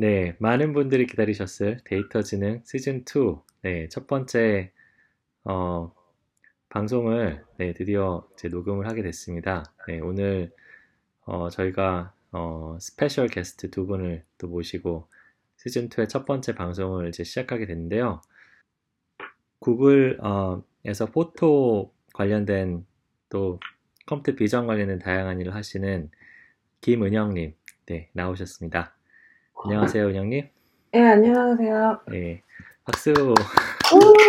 네, 많은 분들이 기다리셨을 데이터 지능 시즌 2, 네, 첫 번째, 어, 방송을, 네, 드디어 이제 녹음을 하게 됐습니다. 네, 오늘, 어, 저희가, 어, special guest 두 분을 또 모시고 시즌 2의 첫 번째 방송을 이제 시작하게 됐는데요. 구글, 어, 에서 photo 관련된 또 computer vision 관련된 다양한 일을 하시는 김은영님, 네, 나오셨습니다. 안녕하세요, 은영님. 네, 안녕하세요. 네, 박수. 오!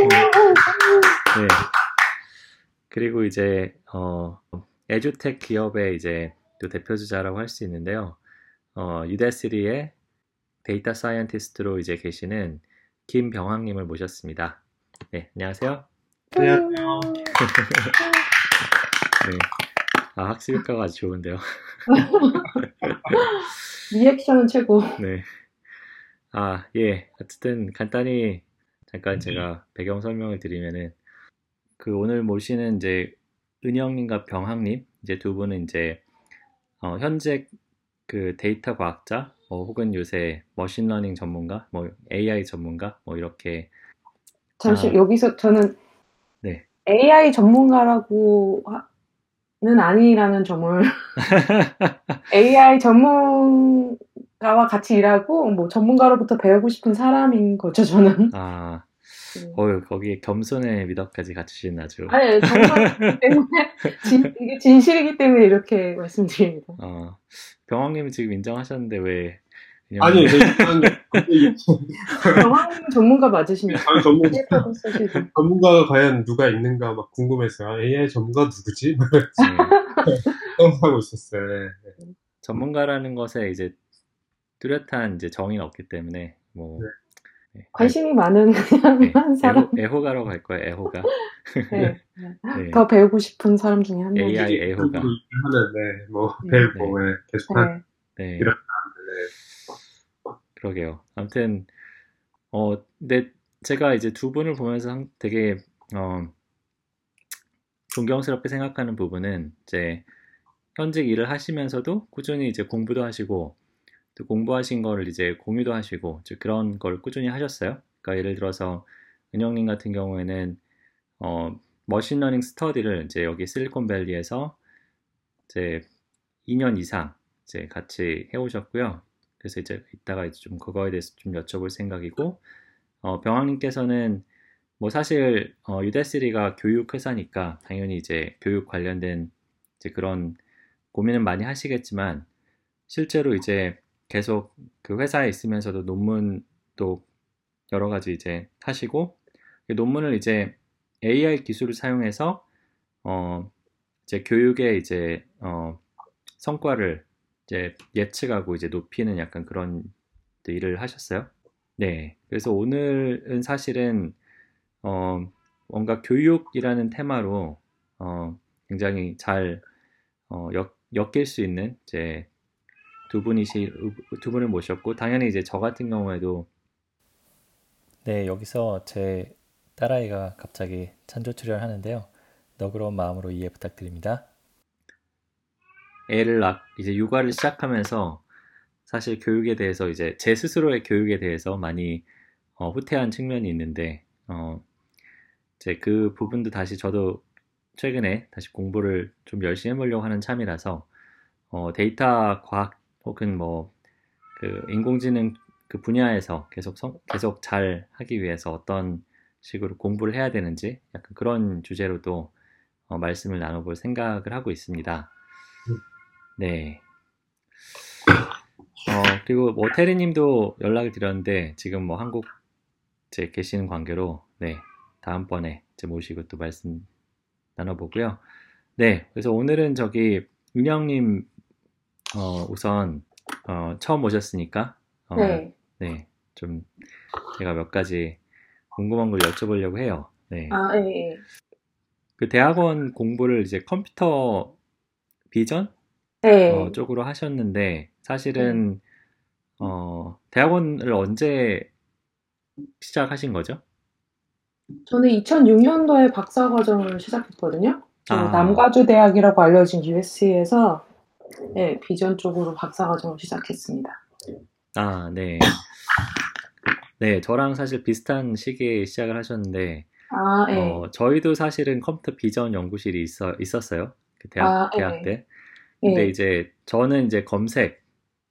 네. 그리고 이제 어, 에듀텍 기업의 이제 또 대표주자라고 할 수 있는데요. 어, Udacity의 data scientist로 이제 계시는 김병학님을 모셨습니다. 네, 안녕하세요. 안녕하세요. 네. 아, 학습 효과가 아주 좋은데요. reaction은 최고. 네. 아, 예. 어쨌든 간단히 잠깐 제가 배경 설명을 드리면은 그 오늘 모시는 이제 은영님과 병학님 이제 두 분은 이제 어, 현재 그 데이터 과학자 뭐 혹은 요새 machine learning 전문가, 뭐 AI 전문가 뭐 이렇게 잠시 아. 여기서 저는 네. AI 전문가라고 는 아니라는 점을 AI 전문가와 같이 일하고 뭐 전문가로부터 배우고 싶은 사람인 거죠 저는. 아, 네. 어 거기에 겸손의 미덕까지 갖추신 아주 아니 정말 때문에 진, 이게 진실이기 때문에 이렇게 말씀드립니다. 어, 병학님은 지금 인정하셨는데 왜 아니, 저 영화는 전문가 맞으십니까? 다른 전문. 전문가가 과연 누가 있는가 막 궁금해서 아, AI 전문가 누구지? 막 네. 생각하고 있었어요. 네. 전문가라는 것에 이제 뚜렷한 이제 정의는 없기 때문에 뭐 네. 관심이 많은 그냥 네. 한 사람. 애호, 할 거예요. 애호가. 네. 네. 더 배우고 싶은 사람 중에 한 명. AI 애호가. 하는 네, 뭐 네. 벨보 네. 계속 하는 네. 네. 이런- 그러게요. 아무튼 어 근데 제가 이제 두 분을 보면서 상- 되게 어 존경스럽게 생각하는 부분은 이제 현직 일을 하시면서도 꾸준히 이제 공부도 하시고 또 공부하신 거를 이제 공유도 하시고 그런 걸 꾸준히 하셨어요. 그러니까 예를 들어서 은영님 같은 경우에는 어 machine learning study를 이제 여기 실리콘밸리에서 이제 2년 이상 이제 같이 해오셨고요. 그래서 이제 이따가 이제 좀 그거에 대해서 좀 여쭤볼 생각이고, 어, 병학님께서는 뭐 사실 어, Udacity가 교육 회사니까 당연히 이제 교육 관련된 이제 그런 고민은 많이 하시겠지만 실제로 이제 계속 그 회사에 있으면서도 논문도 여러 가지 이제 하시고 그 논문을 이제 AI 기술을 사용해서 어 이제 교육의 이제 어 성과를 이제 예측하고 이제 높이는 약간 그런 일을 하셨어요. 네. 그래서 오늘은 사실은 어 뭔가 교육이라는 테마로 어 굉장히 잘 어, 엮, 엮일 수 있는 이제 두 분이시 두 분을 모셨고 당연히 이제 저 같은 경우에도 네 여기서 제 딸아이가 갑자기 찬조 출연하는데요 너그러운 마음으로 이해 부탁드립니다. 애를 낳 이제 육아를 시작하면서 사실 교육에 대해서 이제 제 스스로의 교육에 대해서 많이 어, 후퇴한 측면이 있는데 어, 이제 그 부분도 다시 저도 최근에 다시 공부를 좀 열심히 해보려고 하는 참이라서 어, 데이터 과학 혹은 뭐 그 인공지능 그 분야에서 계속 성, 계속 잘 하기 위해서 어떤 식으로 공부를 해야 되는지 약간 그런 주제로도 어, 말씀을 나눠볼 생각을 하고 있습니다. 네. 어, 그리고 뭐 테리님도 연락을 드렸는데 지금 뭐 한국 제 계시는 관계로 네 다음번에 이제 모시고 또 말씀 나눠보고요. 네, 그래서 오늘은 저기 윤영님 어, 우선 어, 처음 오셨으니까 어, 네. 네, 좀 제가 몇 가지 궁금한 걸 여쭤보려고 해요. 네, 아, 예, 예. 그 대학원 공부를 이제 컴퓨터 비전 네. 어, 쪽으로 하셨는데 사실은 어, 대학원을 언제 시작하신 거죠? 저는 2006년도에 박사 과정을 시작했거든요. 그 아. 남가주 대학이라고 알려진 USC에서 네, 비전 쪽으로 박사 과정을 시작했습니다. 아, 네. 네, 저랑 사실 비슷한 시기에 시작을 하셨는데, 아, 예. 어, 저희도 사실은 컴퓨터 비전 연구실이 있어, 있었어요. 그 대학, 아, 대학 예. 때. 근데 예. 이제 저는 이제 검색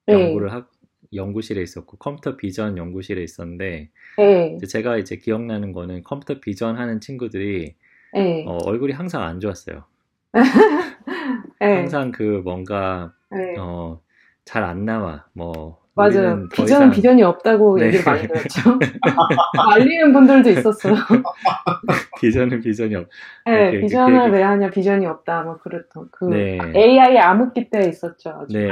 예. 연구를 하, 연구실에 있었고, 컴퓨터 비전 연구실에 있었는데, 예. 이제 제가 이제 기억나는 거는 컴퓨터 비전 하는 친구들이 예. 어, 얼굴이 항상 안 좋았어요. 예. 항상 그 뭔가 예. 어, 잘 안 나와. 뭐 맞아요. 비전은 이상 비전이 없다고 네. 얘기를 많이 들었죠. 말리는 분들도 있었어요. 비전은 비전이 없. 예, 그- 그- 비전을 그- 왜 하냐, 비전이 없다, 뭐 그랬던. 그 네. AI 암흑기 때 있었죠. 아주. 네.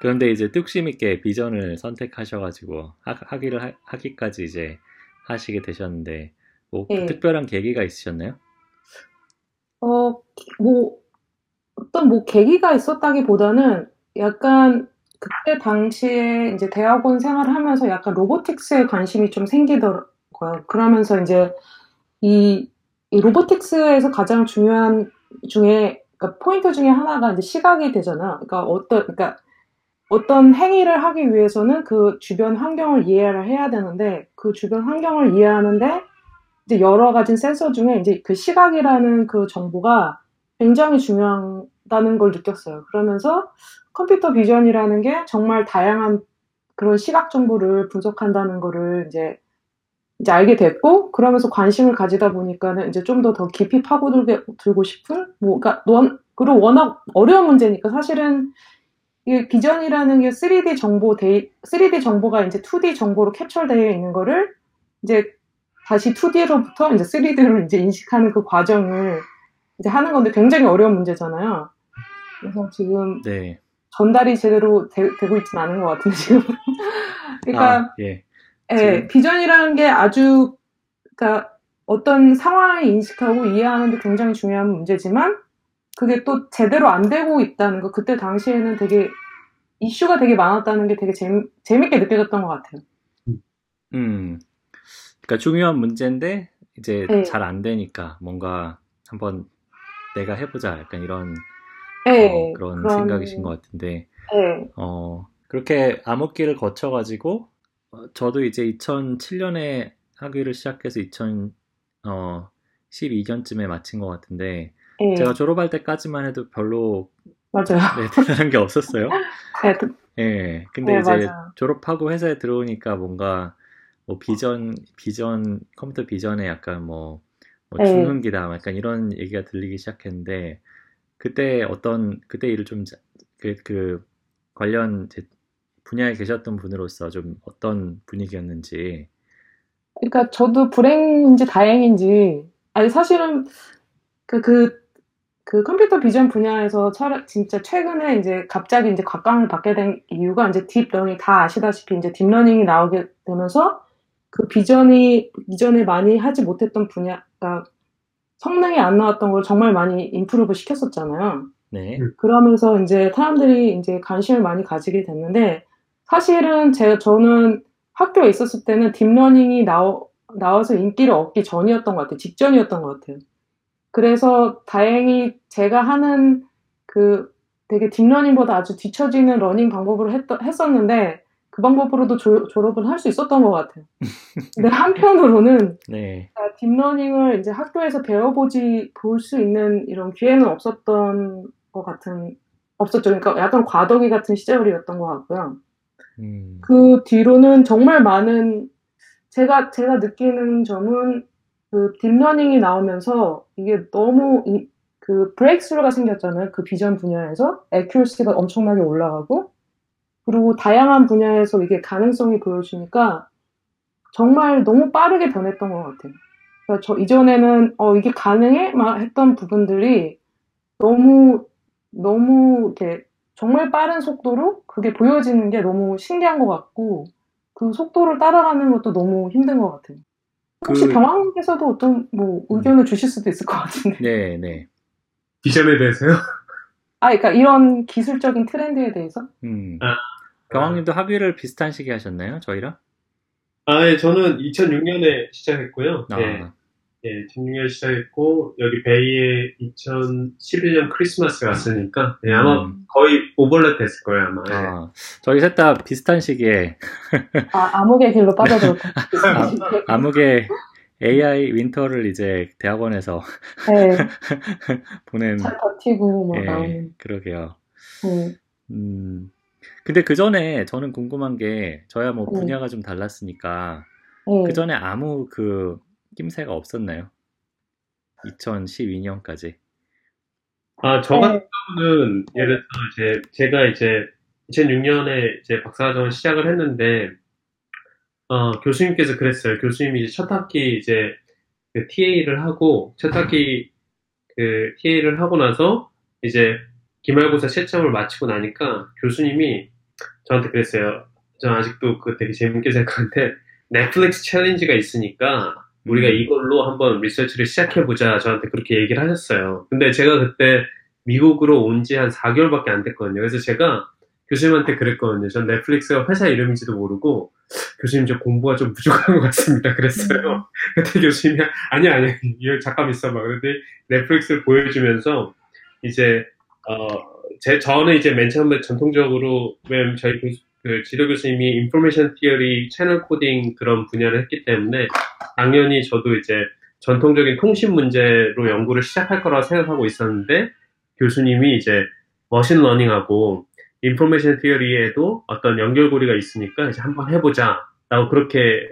그런데 이제 뚝심 있게 비전을 선택하셔가지고 하, 하기를 하, 하기까지 이제 하시게 되셨는데 뭐그 네. 특별한 계기가 있으셨나요? 어, 뭐, 어떤 뭐 계기가 있었다기보다는 약간 그때 당시에 이제 대학원 생활을 하면서 약간 로보틱스에 관심이 좀 생기더라고요. 그러면서 이제 이, 이 로보틱스에서 가장 중요한 중에, 그러니까 포인트 중에 하나가 이제 시각이 되잖아요. 그러니까 어떤, 그러니까 어떤 행위를 하기 위해서는 그 주변 환경을 이해를 해야 되는데 그 주변 환경을 이해하는데 이제 여러 가지 센서 중에 이제 그 시각이라는 그 정보가 굉장히 중요하다는 걸 느꼈어요. 그러면서 컴퓨터 비전이라는 게 정말 다양한 그런 시각 정보를 분석한다는 거를 이제 이제 알게 됐고 그러면서 관심을 가지다 보니까는 이제 좀더더 깊이 파고들게 들고 싶은 뭐 그러니까 원 그리고 워낙 어려운 문제니까 사실은 이 vision이라는 게 3D 정보 데이 3D 정보가 이제 2D 정보로 캡처되어 있는 거를 이제 다시 2D로부터 이제 3D로 이제 인식하는 그 과정을 이제 하는 건데 굉장히 어려운 문제잖아요. 그래서 지금 네. 전달이 제대로 되, 고 있지는 않은 것 같은데 지금. 그러니까 아, 예. 예, vision이라는 게 아주 그러니까 어떤 상황을 인식하고 이해하는 데 굉장히 중요한 문제지만 그게 또 제대로 안 되고 있다는 거 그때 당시에는 되게 이슈가 되게 많았다는 게 되게 재미, 재밌게 느껴졌던 것 같아요. 음. 그러니까 중요한 문제인데 이제 네. 잘안 되니까 뭔가 한번 내가 해보자 약간 이런 예, 어, 그런 생각이신 것 같은데 예, 어, 그렇게 암흑기를 거쳐가지고 어, 저도 이제 2007년에 학위를 시작해서 2012년쯤에 마친 것 같은데 예, 제가 졸업할 때까지만 해도 별로 맞아요. 네, 대단한 게 없었어요. 예, 그- 예. 근데 네, 이제 맞아요. 졸업하고 회사에 들어오니까 뭔가 뭐 비전 비전 컴퓨터 비전에 약간 뭐, 뭐 네. 중흥기다 약간 이런 얘기가 들리기 시작했는데 그때 어떤 그때 일을 좀그 그 관련 분야에 계셨던 분으로서 좀 어떤 분위기였는지 그러니까 저도 불행인지 다행인지 아니 사실은 그 그 그 computer vision 분야에서 차라- 진짜 최근에 이제 갑자기 이제 각광을 받게 된 이유가 이제 deep learning 다 아시다시피 이제 deep learning이 나오게 되면서 그 vision이 이전에 많이 하지 못했던 분야 가 성능이 안 나왔던 걸 정말 많이 improve 시켰었잖아요. 네. 음. 그러면서 이제 사람들이 이제 관심을 많이 가지게 됐는데 사실은 제가 저는 학교에 있었을 때는 deep learning이 나오, 나와서 인기를 얻기 전이었던 것 같아요. 직전이었던 것 같아요. 그래서 다행히 제가 하는 그 되게 deep learning보다 아주 뒤처지는 learning 방법으로 했, 했었는데 그 방법으로도 조- 졸업을 할수 있었던 것 같아요. 근데 한편으로는 네. 아, deep learning을 이제 학교에서 배워보지 볼 수 있는 이런 기회는 없었던 것 같은 없었죠. 그러니까 약간 과도기 같은 시절이었던 것 같고요. 음. 그 뒤로는 정말 많은 제가 제가 느끼는 점은 그 deep learning이 나오면서 이게 너무 이, 그 breakthrough가 생겼잖아요. 그 비전 분야에서 accuracy가 엄청나게 올라가고 그리고 다양한 분야에서 이게 가능성이 보여주니까 정말 너무 빠르게 변했던 것 같아요. 그러니까 저 이전에는 어 이게 가능해? 막 했던 부분들이 너무 너무 이렇게 정말 빠른 속도로 그게 보여지는 게 너무 신기한 것 같고 그 속도를 따라가는 것도 너무 힘든 것 같아요. 혹시 그- 병왕님께서도 어떤 뭐 의견을 주실 수도 있을 것 같은데. 네, 네. 비전에 대해서요? 아, 그러니까 이런 기술적인 트렌드에 대해서? 음. 아. 경황님도 학위를 비슷한 시기에 하셨나요? 저희랑? 아, 예, 저는 2006년에 시작했고요. 아, 예. 예, 2006년 시작했고 여기 베이에 2011년 크리스마스 갔으니까 예, 아마 음. 거의 오버랩 됐을 거예요 아마. 예. 아, 저희 셋 다 비슷한 시기에 아, 암흑의 길로 빠져들었다. 암흑의 AI 윈터를 이제 대학원에서 네, 보낸 잘 버티고 막 예, 나오는. 그러게요. 네. 음, 근데 그 전에 저는 궁금한 게 저야 뭐 음. 분야가 좀 달랐으니까 네. 그 전에 아무 그 낌새가 없었나요? 2012년까지. 아, 저 네. 같은 경우는 예를 들어 이제 제가 이제 2006년에 이제 박사과정을 시작을 했는데 어, 교수님께서 그랬어요. 교수님이 이제 첫 학기 이제 그 TA를 하고 첫 학기 그 TA를 하고 나서 이제 기말고사 채점을 마치고 나니까 교수님이 저한테 그랬어요. 저 아직도 그 되게 재밌게 생각하는데 넷플릭스 챌린지가 있으니까 우리가 음. 이걸로 한번 리서치를 시작해보자. 저한테 그렇게 얘기를 하셨어요. 근데 제가 그때 미국으로 온 지 한 4개월밖에 안 됐거든요. 그래서 제가 교수님한테 그랬거든요. 전 넷플릭스가 회사 이름인지도 모르고 교수님 저 공부가 좀 부족한 것 같습니다. 그랬어요. 그때 교수님이 아니 아니 이거 잠깐 있어봐. 근데 넷플릭스를 보여주면서 이제 어 제 저는 이제 맨 처음에 전통적으로 왜냐면 저희 교수- 그 지도 교수님이 information theory, channel coding 그런 분야를 했기 때문에 당연히 저도 이제 전통적인 통신 문제로 연구를 시작할 거라고 생각하고 있었는데 교수님이 이제 machine learning하고 information theory에도 어떤 연결고리가 있으니까 이제 한번 해보자 라고 그렇게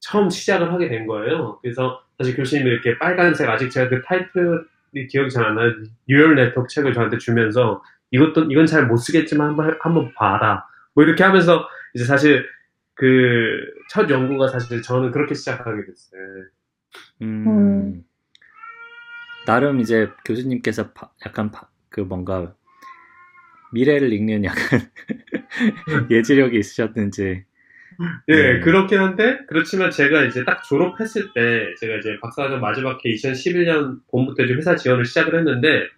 처음 시작을 하게 된 거예요. 그래서 사실 교수님이 이렇게 빨간색 아직 제가 그 타이틀이 기억이 잘 안 나요. neural network 책을 저한테 주면서 이것도 이건 잘 못 쓰겠지만 한번 한번 봐라. 뭐 이렇게 하면서 이제 사실 그 첫 연구가 사실 저는 그렇게 시작하게 됐어요. 음, 음. 나름 이제 교수님께서 바- 약간 바- 그 뭔가 미래를 읽는 약간 예지력이 있으셨는지. 예, 네. 그렇긴 한데, 그렇지만 제가 이제 딱 졸업했을 때, 제가 이제 박사과정 마지막 해 2011년 봄부터 이제 회사 지원을 시작을 했는데,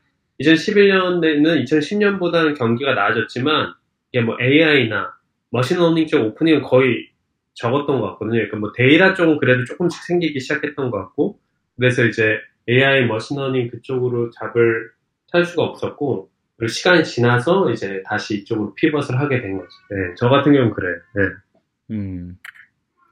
2011년에는 2010년보다는 경기가 나아졌지만, 이게 뭐 AI나 machine learning 쪽 opening은 거의 적었던 것 같거든요. 그러니까 뭐 데이터 쪽은 그래도 조금씩 생기기 시작했던 것 같고, 그래서 이제 AI machine learning 그쪽으로 job을 찾을 수가 없었고, 그리고 시간이 지나서 이제 다시 이쪽으로 pivot을 하게 된 거죠. 네, 저 같은 경우는 그래요. 네. 음,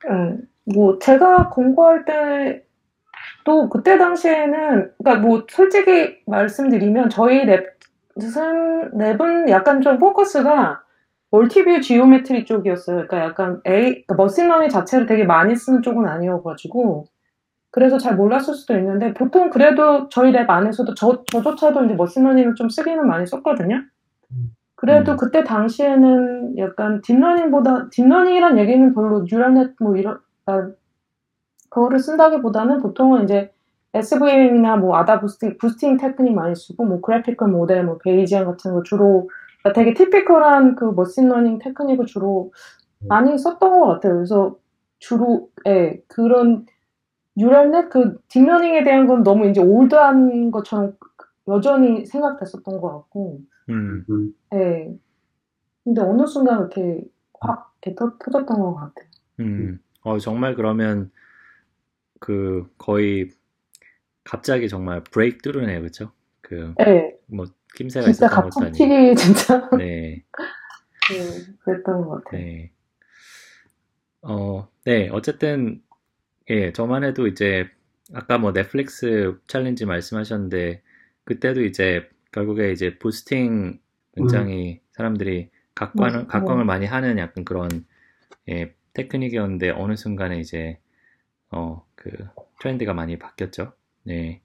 네. 뭐 제가 공부할 때도 그때 당시에는 그러니까 뭐 솔직히 말씀드리면 저희 lab은 lab은 약간 좀 포커스가 multi-view geometry 쪽이었어요. 그러니까 약간 아 그러니까 machine learning 자체를 되게 많이 쓰는 쪽은 아니어가지고 그래서 잘 몰랐을 수도 있는데 보통 그래도 저희 lab 안에서도 저 저조차도 이제 machine learning을 좀 쓰기는 많이 썼거든요. 그래도 음. 그때 당시에는 약간 딥러닝보다 딥러닝이란 얘기는 별로 neural net 뭐 이런 아, 그거를 쓴다기보다는 보통은 이제 SVM이나 뭐 AdaBoosting boosting 테크닉 많이 쓰고 뭐 graphical model 뭐 Bayesian 같은 거 주로 그러니까 되게 typical한 그 machine learning 테크닉을 주로 많이 썼던 것 같아요. 그래서 주로 예 그런 neural net 그 deep learning에 대한 건 너무 이제 old한 것처럼 여전히 생각됐었던 것 같고 음, 음. 예. 근데 어느 순간 이렇게 확 이렇게 터, 터졌던 것 같아요. 음. 어, 정말 그러면 그 거의 갑자기 정말 breakthrough네요, 그쵸? 그, 예. 뭐, 낌새가 진짜 있었던 것도 아니고. 갑자기 진짜 네, 예, 그랬던 것 같아요. 네. 어, 네, 어쨌든, 예, 저만 해도 이제, 아까 뭐 넷플릭스 챌린지 말씀하셨는데, 그때도 이제, 결국에 이제 부스팅 굉장히 사람들이 각광을, 맞아요. 각광을 많이 하는 약간 그런, 예, 테크닉이었는데, 어느 순간에 이제, 어, 그, 트렌드가 많이 바뀌었죠. 네.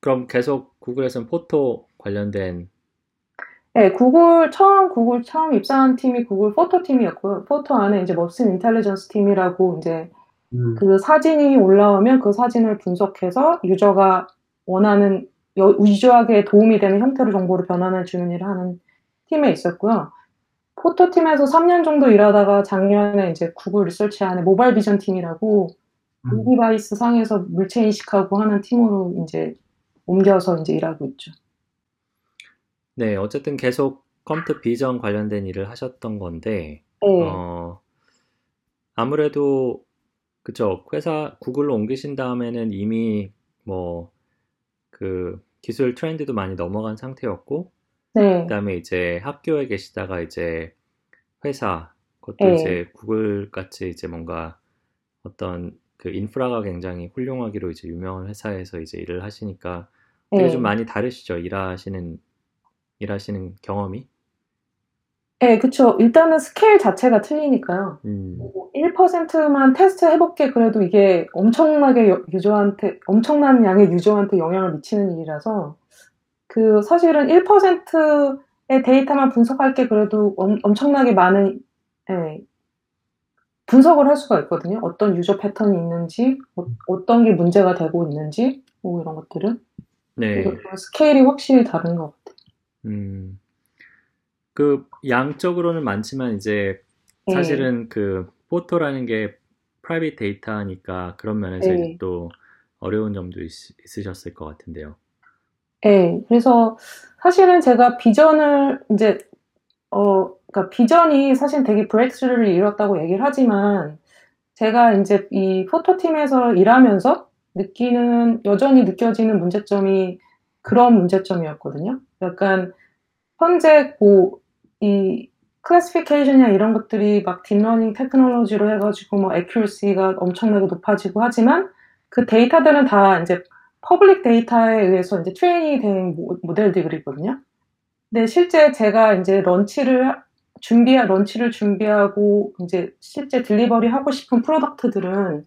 그럼 계속 구글에서는 포토 관련된, 예, 구글 처음 구글 처음 입사한 팀이 구글 포토 팀이었고요. 포토 안에 이제 machine intelligence 팀이라고 이제 음. 그 사진이 올라오면 그 사진을 분석해서 user가 원하는 여- user에게 도움이 되는 형태로 정보를 변환해 주는 일을 하는 팀에 있었고요. 포토 팀에서 3년 정도 일하다가 작년에 이제 구글 리서치 안에 mobile vision 팀이라고 음. device 상에서 물체 인식하고 하는 팀으로 이제 옮겨서 이제 일하고 있죠. 네, 어쨌든 계속 컴퓨터 비전 관련된 일을 하셨던 건데, 네. 어, 아무래도 그쵸. 회사 구글로 옮기신 다음에는 이미 뭐 그 기술 트렌드도 많이 넘어간 상태였고, 네, 그다음에 이제 학교에 계시다가 이제 회사, 그것도 네, 이제 구글 같이 이제 뭔가 어떤 그 인프라가 굉장히 훌륭하기로 이제 유명한 회사에서 이제 일을 하시니까 되게 좀 네. 많이 다르시죠. 일하시는 일하시는 경험이. 네, 그쵸. 일단은 스케일 자체가 틀리니까요. 음, 뭐 1%만 테스트 해볼게 그래도 이게 엄청나게 여- user한테, 엄청난 양의 user한테 영향을 미치는 일이라서 그 사실은 1%의 데이터만 분석할 게 그래도 엄, 엄청나게 많은 예, 분석을 할 수가 있거든요. 어떤 user 패턴이 있는지, 어, 어떤 게 문제가 되고 있는지, 뭐 이런 것들은. 네. 스케일이 확실히 다른 것 같아요. 음, 그 양적으로는 많지만 이제 예, 사실은 그 포토라는 게 private 데이터니까 그런 면에서 이제 예, 또 어려운 점도 있, 있으셨을 것 같은데요. 예. 그래서 사실은 제가 vision을 이제 어, 그러니까 vision이 사실 되게 브레이크스루를 이뤘다고 얘기를 하지만 제가 이제 이 포토팀에서 일하면서 느끼는 여전히 느껴지는 문제점이 그런 문제점이었거든요. 약간 현재 뭐 이 classification이나 이런 것들이 막 deep learning 테크놀로지로 해가지고 뭐 accuracy가 엄청나게 높아지고 하지만 그 데이터들은 다 이제 public 데이터에 의해서 이제 트레이닝이 된 모- 모델들이거든요. 근데 실제 제가 이제 launch를 하- 준비 launch를 준비하고 이제 실제 delivery 하고 싶은 product들은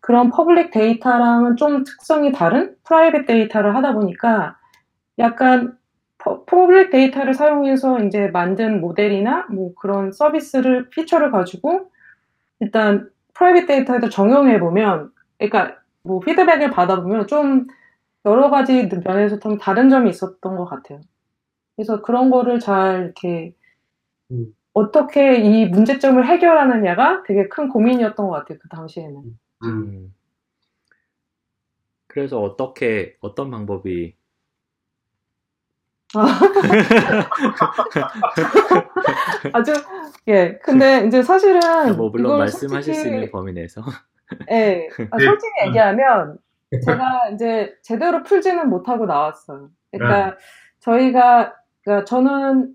그런 public 데이터랑은 좀 특성이 다른 private 데이터를 하다 보니까 약간 퍼- public 데이터를 사용해서 이제 만든 모델이나 뭐 그런 서비스를 feature를 가지고 일단 프라이빗 데이터에다 적용해 보면 그러니까 뭐 피드백을 받아보면 좀 여러 가지 면에서 좀 다른 점이 있었던 것 같아요. 그래서 그런 거를 잘 이렇게 음. 어떻게 이 문제점을 해결하느냐가 되게 큰 고민이었던 것 같아요. 그 당시에는. 음. 음, 그래서 어떻게, 어떤 방법이, 아주 예. 근데 이제 사실은 뭐 물론 이걸 말씀하실 수 있는 솔직히 범위 내에서. 예. 아, 솔직히 얘기하면 제가 이제 제대로 풀지는 못하고 나왔어요. 그러니까 저희가 그러니까 저는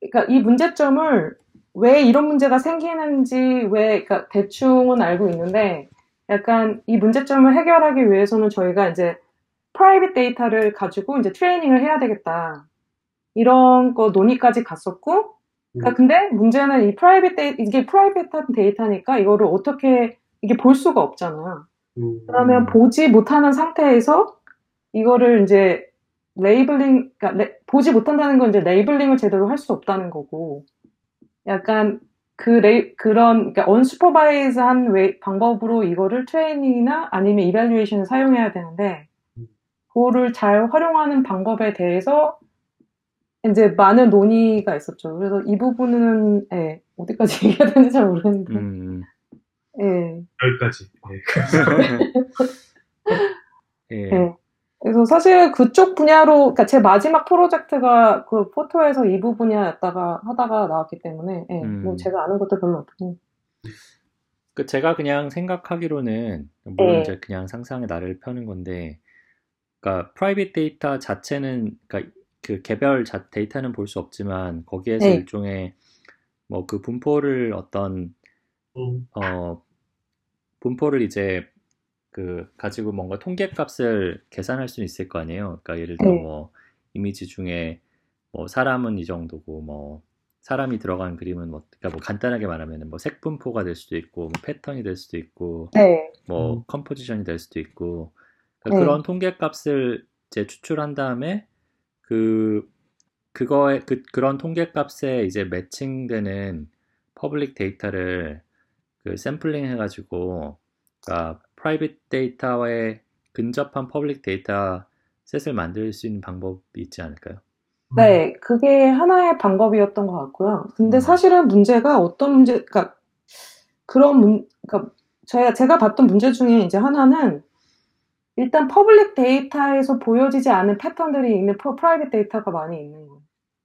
그러니까 이 문제점을 왜 이런 문제가 생기는지 왜 그러니까 대충은 알고 있는데 약간 이 문제점을 해결하기 위해서는 저희가 이제 private 데이터를 가지고 이제 트레이닝을 해야 되겠다. 이런 거 논의까지 갔었고 그러니까 근데 문제는 이 private 데이 이게 private한 데이터니까 이거를 어떻게 이게 볼 수가 없잖아요. 음. 그러면 보지 못하는 상태에서 이거를 이제 labeling, 그러니까 레- 보지 못한다는 건 이제 labeling을 제대로 할 수 없다는 거고, 약간 그 레이, 그런, 그러니까 unsupervised한 방법으로 이거를 트레이닝이나 아니면 evaluation을 사용해야 되는데, 그거를 잘 활용하는 방법에 대해서 이제 많은 논의가 있었죠. 그래서 이 부분은, 예, 어디까지 얘기해야 되는지 잘 모르겠는데, 음, 예. 여기까지. 네. 예, 네. 그래서 사실 그쪽 분야로, 그러니까 제 마지막 프로젝트가 그 포토에서 이 부분이었다가 하다가 나왔기 때문에, 예, 뭐 음. 제가 아는 것도 별로 없고. 그 제가 그냥 생각하기로는 물론 네. 이제 그냥 상상의 나를 펴는 건데, 그러니까 private 데이터 자체는 그러니까 그 개별 자, 데이터는 볼 수 없지만 거기에서 네. 일종의 뭐 그 분포를 어떤 음. 어 분포를 이제 그 가지고 뭔가 통계값을 계산할 수 있을 거 아니에요. 그러니까 예를 들어 네. 뭐 이미지 중에 뭐 사람은 이 정도고 뭐 사람이 들어간 그림은 뭐 그러니까 뭐 간단하게 말하면은 뭐 색분포가 될 수도 있고 뭐 패턴이 될 수도 있고 네, 뭐 음. composition이 될 수도 있고 그러니까 네. 그런 통계값을 이제 추출한 다음에 그 그거에 그 그런 통계값에 이제 matching되는 public 데이터를 그 샘플링 해가지고 그러니까 private 데이터에 근접한 public data set을 만들 수 있는 방법이 있지 않을까요? 네, 그게 하나의 방법이었던 것 같고요. 근데 음. 사실은 문제가 어떤 문제, 그러니까 그런 문, 그러니까 제가, 제가 봤던 문제 중에 이제 하나는 일단 public 데이터에서 보여지지 않은 패턴들이 있는 private 데이터가 많이 있는 거예요.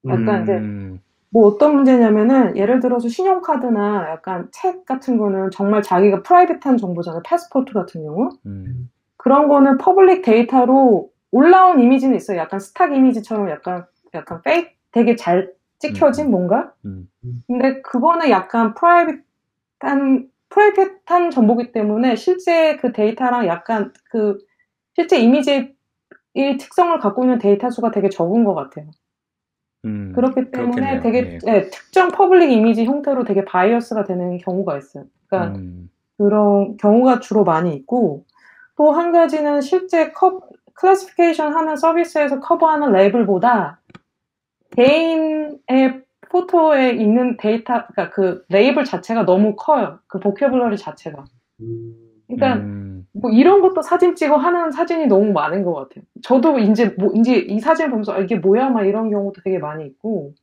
약간 이제 음, 뭐 어떤 문제냐면은 예를 들어서 신용카드나 약간 책 같은 거는 정말 자기가 private한 정보잖아요. 패스포트 같은 경우. 음, 그런 거는 public 데이터로 올라온 이미지는 있어요. 약간 stock 이미지처럼 약간 약간 fake 되게 잘 찍혀진 음. 뭔가. 음, 근데 그거는 약간 private한 private한 정보기 때문에 실제 그 데이터랑 약간 그 실제 이미지의 특성을 갖고 있는 데이터 수가 되게 적은 것 같아요. 음, 그렇기 때문에 그렇겠네요. 되게 예. 예, 특정 public 이미지 형태로 되게 bias가 되는 경우가 있어요. 그러니까 음, 그런 경우가 주로 많이 있고 또 한 가지는 실제 커, classification 하는 서비스에서 커버하는 레이블보다 개인의 photo에 있는 데이터, 그러니까 그 레이블 자체가 너무 커요. 그 vocabulary 자체가. 음, 그러니까 음, 뭐 이런 것도 사진 찍어 하는 사진이 너무 많은 것 같아요. 저도 이제 뭐 이제 이 사진 보면서 아, 이게 뭐야 막 이런 경우도 되게 많이 있고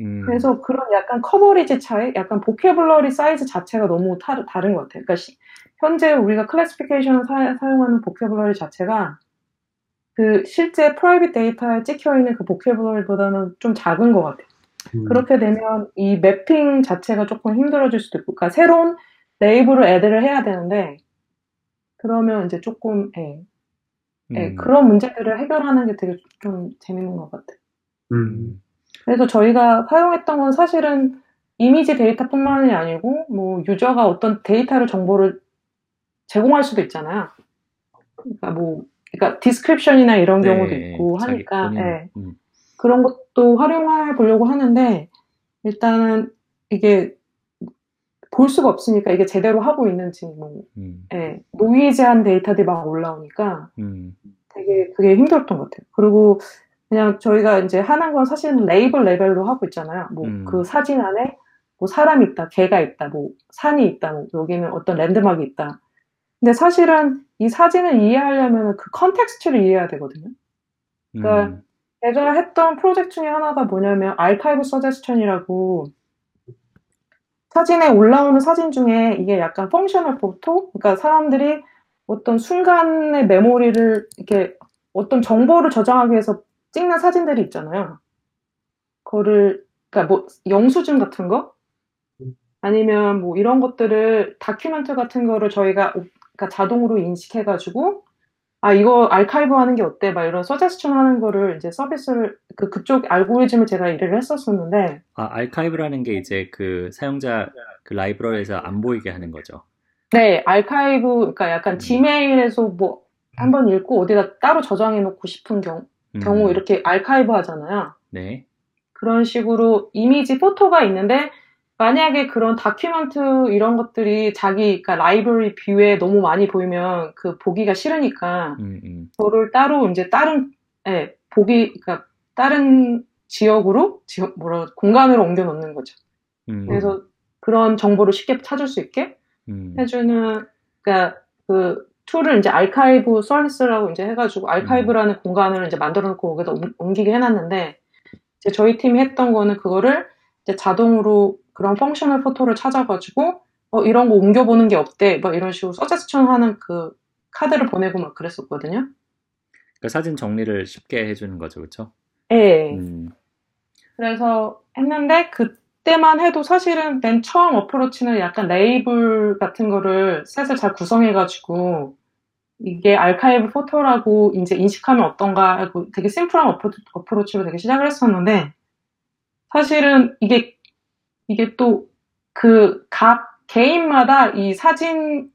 음, 그래서 그런 약간 coverage 차이, 약간 vocabulary 사이즈 자체가 너무 타, 다른 것 같아요. 그러니까 시- 현재 우리가 classification을 사, 사용하는 vocabulary 자체가 그 실제 private 데이터에 찍혀 있는 그 vocabulary보다는 좀 작은 것 같아요. 음. 그렇게 되면 이 mapping 자체가 조금 힘들어질 수도 있고, 그러니까 새로운 레이블을 add를 해야 되는데 그러면 이제 조금 예, 예, 음, 그런 문제들을 해결하는 게 되게 좀 재밌는 것 같아요. 음. 음, 그래서 저희가 사용했던 건 사실은 이미지 데이터뿐만이 아니고 뭐 user가 어떤 데이터를 정보를 제공할 수도 있잖아요. 그러니까 뭐 그러니까 description이나 이런 네, 경우도 있고 하니까 예, 음, 그런 것도 활용해 보려고 하는데 일단은 이게 볼 수가 없으니까 이게 제대로 하고 있는지 뭐 음, 예, noise한 데이터들이 막 올라오니까 음, 되게 그게 힘들었던 것 같아요. 그리고 그냥 저희가 이제 하는 건 사실은 레이블 레벨로 하고 있잖아요. 뭐 음. 그 사진 안에 뭐 사람이 있다, 개가 있다, 뭐 산이 있다, 뭐 여기는 어떤 랜드마크가 있다. 근데 사실은 이 사진을 이해하려면 그 context를 이해해야 되거든요. 그러니까 음, 예전에 했던 프로젝트 중에 하나가 뭐냐면 archive suggestion이라고 사진에 올라오는 사진 중에 이게 약간 functional photo? 그러니까 사람들이 어떤 순간의 메모리를 이렇게 어떤 정보를 저장하기 위해서 찍는 사진들이 있잖아요. 그거를 그러니까 뭐 영수증 같은 거 아니면 뭐 이런 것들을 다큐멘트 같은 거를 저희가 그러니까 자동으로 인식해가지고 아 이거 알카이브 하는 게 어때? 막 이런 서제스천 하는 거를 이제 서비스를 그 그쪽 알고리즘을 제가 일을 했었었는데 아, 알카이브라는 게 이제 그 사용자 그 라이브러리에서 안 보이게 하는 거죠. 네 알카이브 그러니까 약간 음. 지메일에서 뭐 한번 읽고 어디다 따로 저장해 놓고 싶은 경, 음, 경우 이렇게 알카이브 하잖아요. 네, 그런 식으로 이미지 photo가 있는데 만약에 그런 document 이런 것들이 자기 그러니까 library view에 너무 많이 보이면 그 보기가 싫으니까 음, 음, 그거를 따로 이제 다른 예, 보기 그러니까 다른 지역으로 지역 뭐라 공간으로 옮겨 놓는 거죠. 음, 그래서 그런 정보를 쉽게 찾을 수 있게 음, 해주는 그러니까 그 tool을 이제 알카이브 서비스라고 이제 해가지고 archive라는 공간을 이제 만들어 놓고 거기다 옮- 옮기게 해놨는데 이제 저희 팀이 했던 거는 그거를 이제 자동으로 그런 functional photo를 찾아가지고 어 이런 거 옮겨보는 게 어때? 막 이런 식으로 서제스천 하는 그 카드를 보내고 막 그랬었거든요. 그러니까 사진 정리를 쉽게 해주는 거죠, 그렇죠? 예. 음, 그래서 했는데 그때만 해도 사실은 맨 처음 approach는 약간 레이블 같은 거를 set을 잘 구성해가지고 이게 알카이브 포토라고 이제 인식하면 어떤가 하고 되게 심플한 어프로, 어프로치로 되게 시작을 했었는데 사실은 이게 이게 또 그 각 개인마다 이 사진이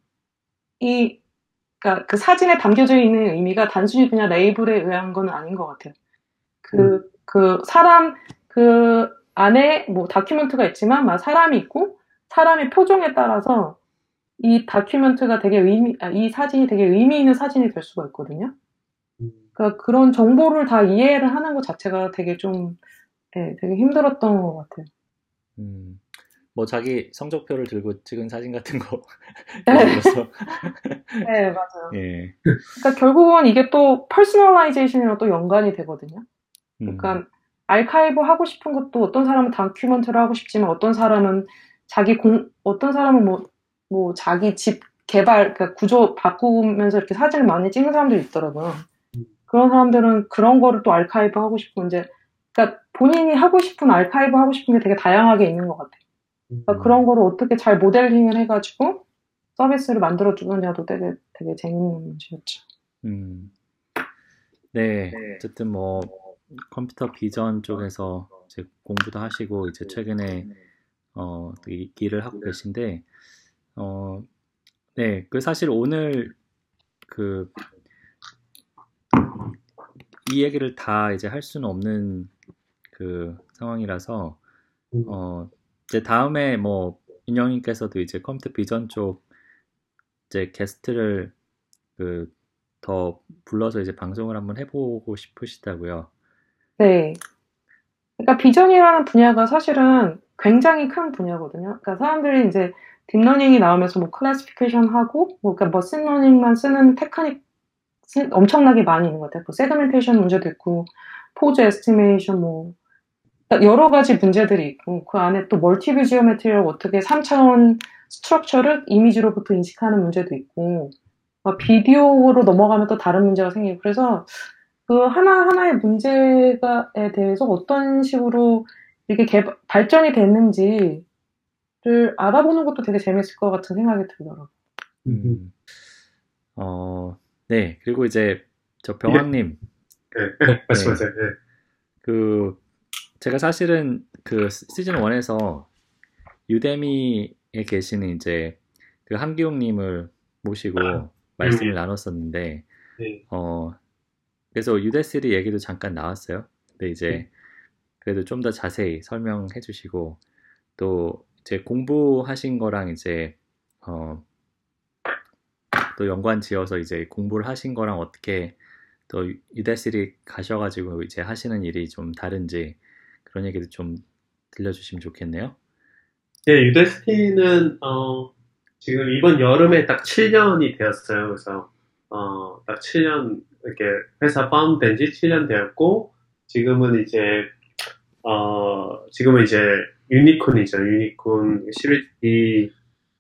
그러니까 그 사진에 담겨져 있는 의미가 단순히 그냥 레이블에 의한 건 아닌 것 같아요. 그, 그 사람 그 안에 뭐 다큐멘트가 있지만 막 사람이 있고 사람의 표정에 따라서 이 document가 되게 의미, 아, 이 사진이 되게 의미 있는 사진이 될 수가 있거든요. 음. 그러니까 그런 정보를 다 이해를 하는 것 자체가 되게 좀, 예, 되게 힘들었던 것 같아요. 음, 뭐 자기 성적표를 들고 찍은 사진 같은 거 네. 네, 맞아요. 예, 그러니까 결국은 이게 또 personalization이랑 또 연관이 되거든요. 음, 그러니까 알카이브 하고 싶은 것도 어떤 사람은 document를 하고 싶지만 어떤 사람은 자기 공 어떤 사람은 뭐 뭐 자기 집 개발 그러니까 구조 바꾸면서 이렇게 사진을 많이 찍는 사람들이 있더라고요. 그런 사람들은 그런 거를 또 알카이브 하고 싶고 이제 그러니까 본인이 하고 싶은 알카이브 하고 싶은 게 되게 다양하게 있는 것 같아요. 그러니까 음. 그런 거를 어떻게 잘 모델링을 해가지고 서비스를 만들어 주느냐도 되게 되게 재밌는 문제였죠. 음. 네, 어쨌든 뭐 컴퓨터 비전 쪽에서 이제 공부도 하시고 이제 최근에 어, 이 일을 하고 계신데 어, 네, 그 사실 오늘 그 이 얘기를 다 이제 할 수는 없는 그 상황이라서 음. 어, 이제 다음에 뭐 윤영님께서도 이제 컴퓨터 비전 쪽 이제 게스트를 그 더 불러서 이제 방송을 한번 해보고 싶으시다고요. 네. 그러니까 비전이라는 분야가 사실은 굉장히 큰 분야거든요. 그러니까 사람들이 이제 deep learning이 나오면서 뭐 classification 하고 뭐 그러니까 machine learning만 쓰는 테크닉 엄청나게 많이 있는 것 같아요. 그 segmentation 문제도 있고 pose estimation 뭐 여러 가지 문제들이 있고 그 안에 또 multi-view geometry를 어떻게 3차원 스트럭처를 이미지로부터 인식하는 문제도 있고 막 비디오로 넘어가면 또 다른 문제가 생기고 그래서 그 하나하나의 문제에 대해서 어떤 식으로 이게 개발, 발전이 됐는지를 알아보는 것도 되게 재밌을 것 같은 생각이 들더라고요. 음. 어, 네. 그리고 이제 저 병왕님, 네, 말씀하세요. 네. 그 제가 사실은 그 시즌 1에서 유데미에 계시는 이제 그 한기용님을 모시고 말씀을 나눴었는데, 네. 어, 그래서 유데스리 얘기도 잠깐 나왔어요. 근데 이제 그래도 좀 더 자세히 설명해 주시고, 또 이제 공부하신 거랑 이제, 어, 또 연관 지어서 이제 공부를 하신 거랑 어떻게 또 Udacity 가셔가지고 이제 하시는 일이 좀 다른지 그런 얘기도 좀 들려주시면 좋겠네요. 네, Udacity는 어, 지금 이번 여름에 딱 7년이 되었어요. 그래서 어, 딱 7년 이렇게 회사 found 된 지 7년 되었고 지금은 이제 어, 지금은 이제 유니콘이죠. 유니콘 시리즈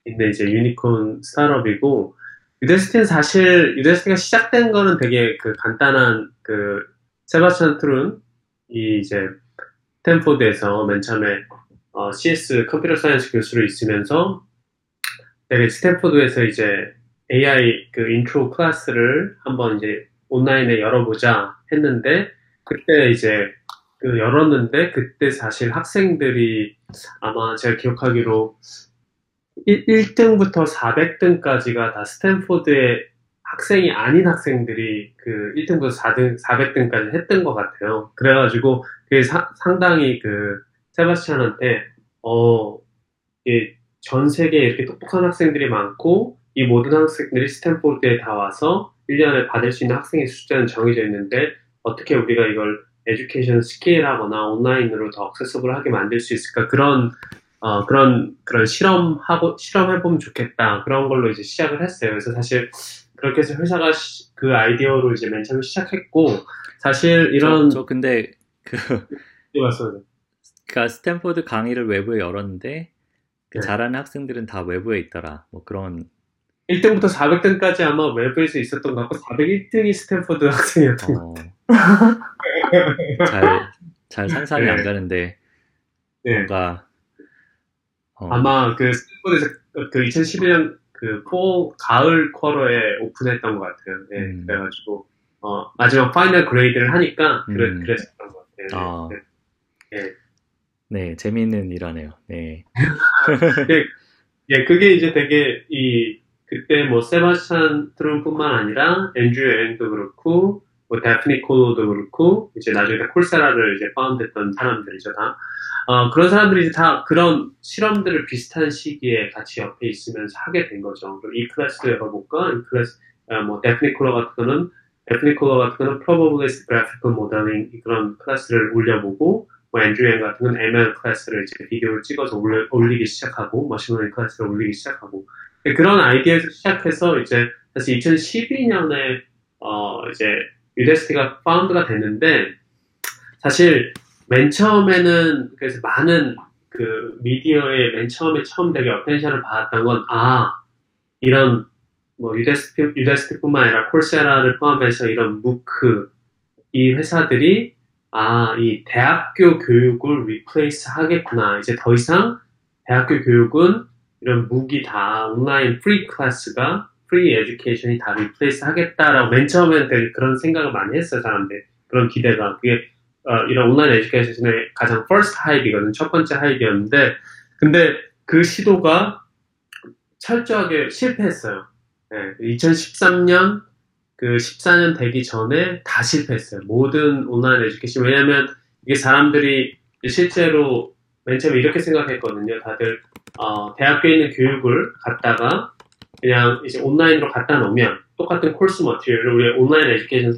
있는 이제 유니콘 스타트업이고 Udacity는 사실 Udacity가 시작된 거는 되게 그 간단한 그 세바스찬 트룬 이 이제 스탠포드에서 맨 처음에 어, CS computer science 교수로 있으면서 되게 스탠포드에서 이제 AI 그 인트로 클래스를 한번 이제 온라인에 열어보자 했는데 그때 이제 그 열었는데 그때 사실 학생들이 아마 제가 기억하기로 1, 1등부터 400등까지가 다 스탠포드의 학생이 아닌 학생들이 그 1등부터 4등, 400등까지 했던 것 같아요. 그래가지고 그게 사, 상당히 그 세바스찬한테 어, 전 세계에 이렇게 똑똑한 학생들이 많고 이 모든 학생들이 스탠포드에 다 와서 1년에 받을 수 있는 학생의 숫자는 정해져 있는데 어떻게 우리가 이걸 education scale하거나 온라인으로 더 accessible하게 만들 수 있을까 그런 어, 그런 그런 실험하고 실험해보면 좋겠다 그런 걸로 이제 시작을 했어요. 그래서 사실 그렇게 해서 회사가 시, 그 아이디어로 이제 맨 처음에 시작했고 사실 이런 저, 저 근데 그 네, 맞습니다. 그러니까 스탠포드 강의를 외부에 열었는데 그 네. 잘하는 학생들은 다 외부에 있더라. 뭐 그런 1등부터 400등까지 아마 외부에서 있었던 것 같고 401등이 스탠포드 학생이었던 것 어, 잘, 잘 상상이 네. 안 가는데 네. 뭔가 어, 아마 그 스탠포드에서 그 2011년 그 fall 가을 quarter에 오픈했던 것 같아요. 네, 음. 그래가지고 어, 마지막 final grade를 하니까 그래, 음. 그랬었던 것 같아요. 아. 네. 네 재미있는 일하네요. 네. 예, 그게 이제 되게 이 그때 뭐 세바스찬 트룸뿐만 아니라 앤드류 응도 그렇고 뭐 대프니 콜러도 그렇고 이제 나중에 Coursera를 이제 found했던 사람들이죠 다. 어, 그런 사람들이 다 그런 실험들을 비슷한 시기에 같이 옆에 있으면서 하게 된 거죠. 그럼 이 클래스도 열어볼까? 이 클래스 어, 뭐 대프니 콜러 같은 거는 대프니 콜러 같은 거는 probabilistic graphical modeling 그런 클래스를 올려보고 뭐 앤드류 응 같은 건 ML 클래스를 이제 비디오를 찍어서 올려, 올리기 시작하고 machine learning 클래스를 올리기 시작하고 그런 아이디어에서 시작해서 이제 사실 2012년에 어 이제 Udacity가 found가 됐는데 사실 맨 처음에는 그래서 많은 그 미디어에 맨 처음에 처음 되게 attention을 받았던 건 아 이런 뭐 Udacity Udacity뿐만 아니라 Coursera를 포함해서 이런 MOOC 이 회사들이 아, 이 대학교 교육을 replace 하겠구나. 이제 더 이상 대학교 교육은 이런 무기 다 온라인 free 클래스가 free education이 다 replace 하겠다라고 맨 처음에는 그런 생각을 많이 했어요, 사람들. 그런 기대가. 그게 어, 이런 온라인 education의 가장 first hype거든. 첫 번째 hype였는데 근데 그 시도가 철저하게 실패했어요. 네, 2013년 그 14년 되기 전에 다 실패했어요. 모든 온라인 education. 왜냐면 이게 사람들이 실제로 맨 처음에 이렇게 생각했거든요. 다들 어, 대학교에 있는 교육을 갖다가 그냥 이제 온라인으로 갖다 놓으면 똑같은 course material을 우리 온라인 education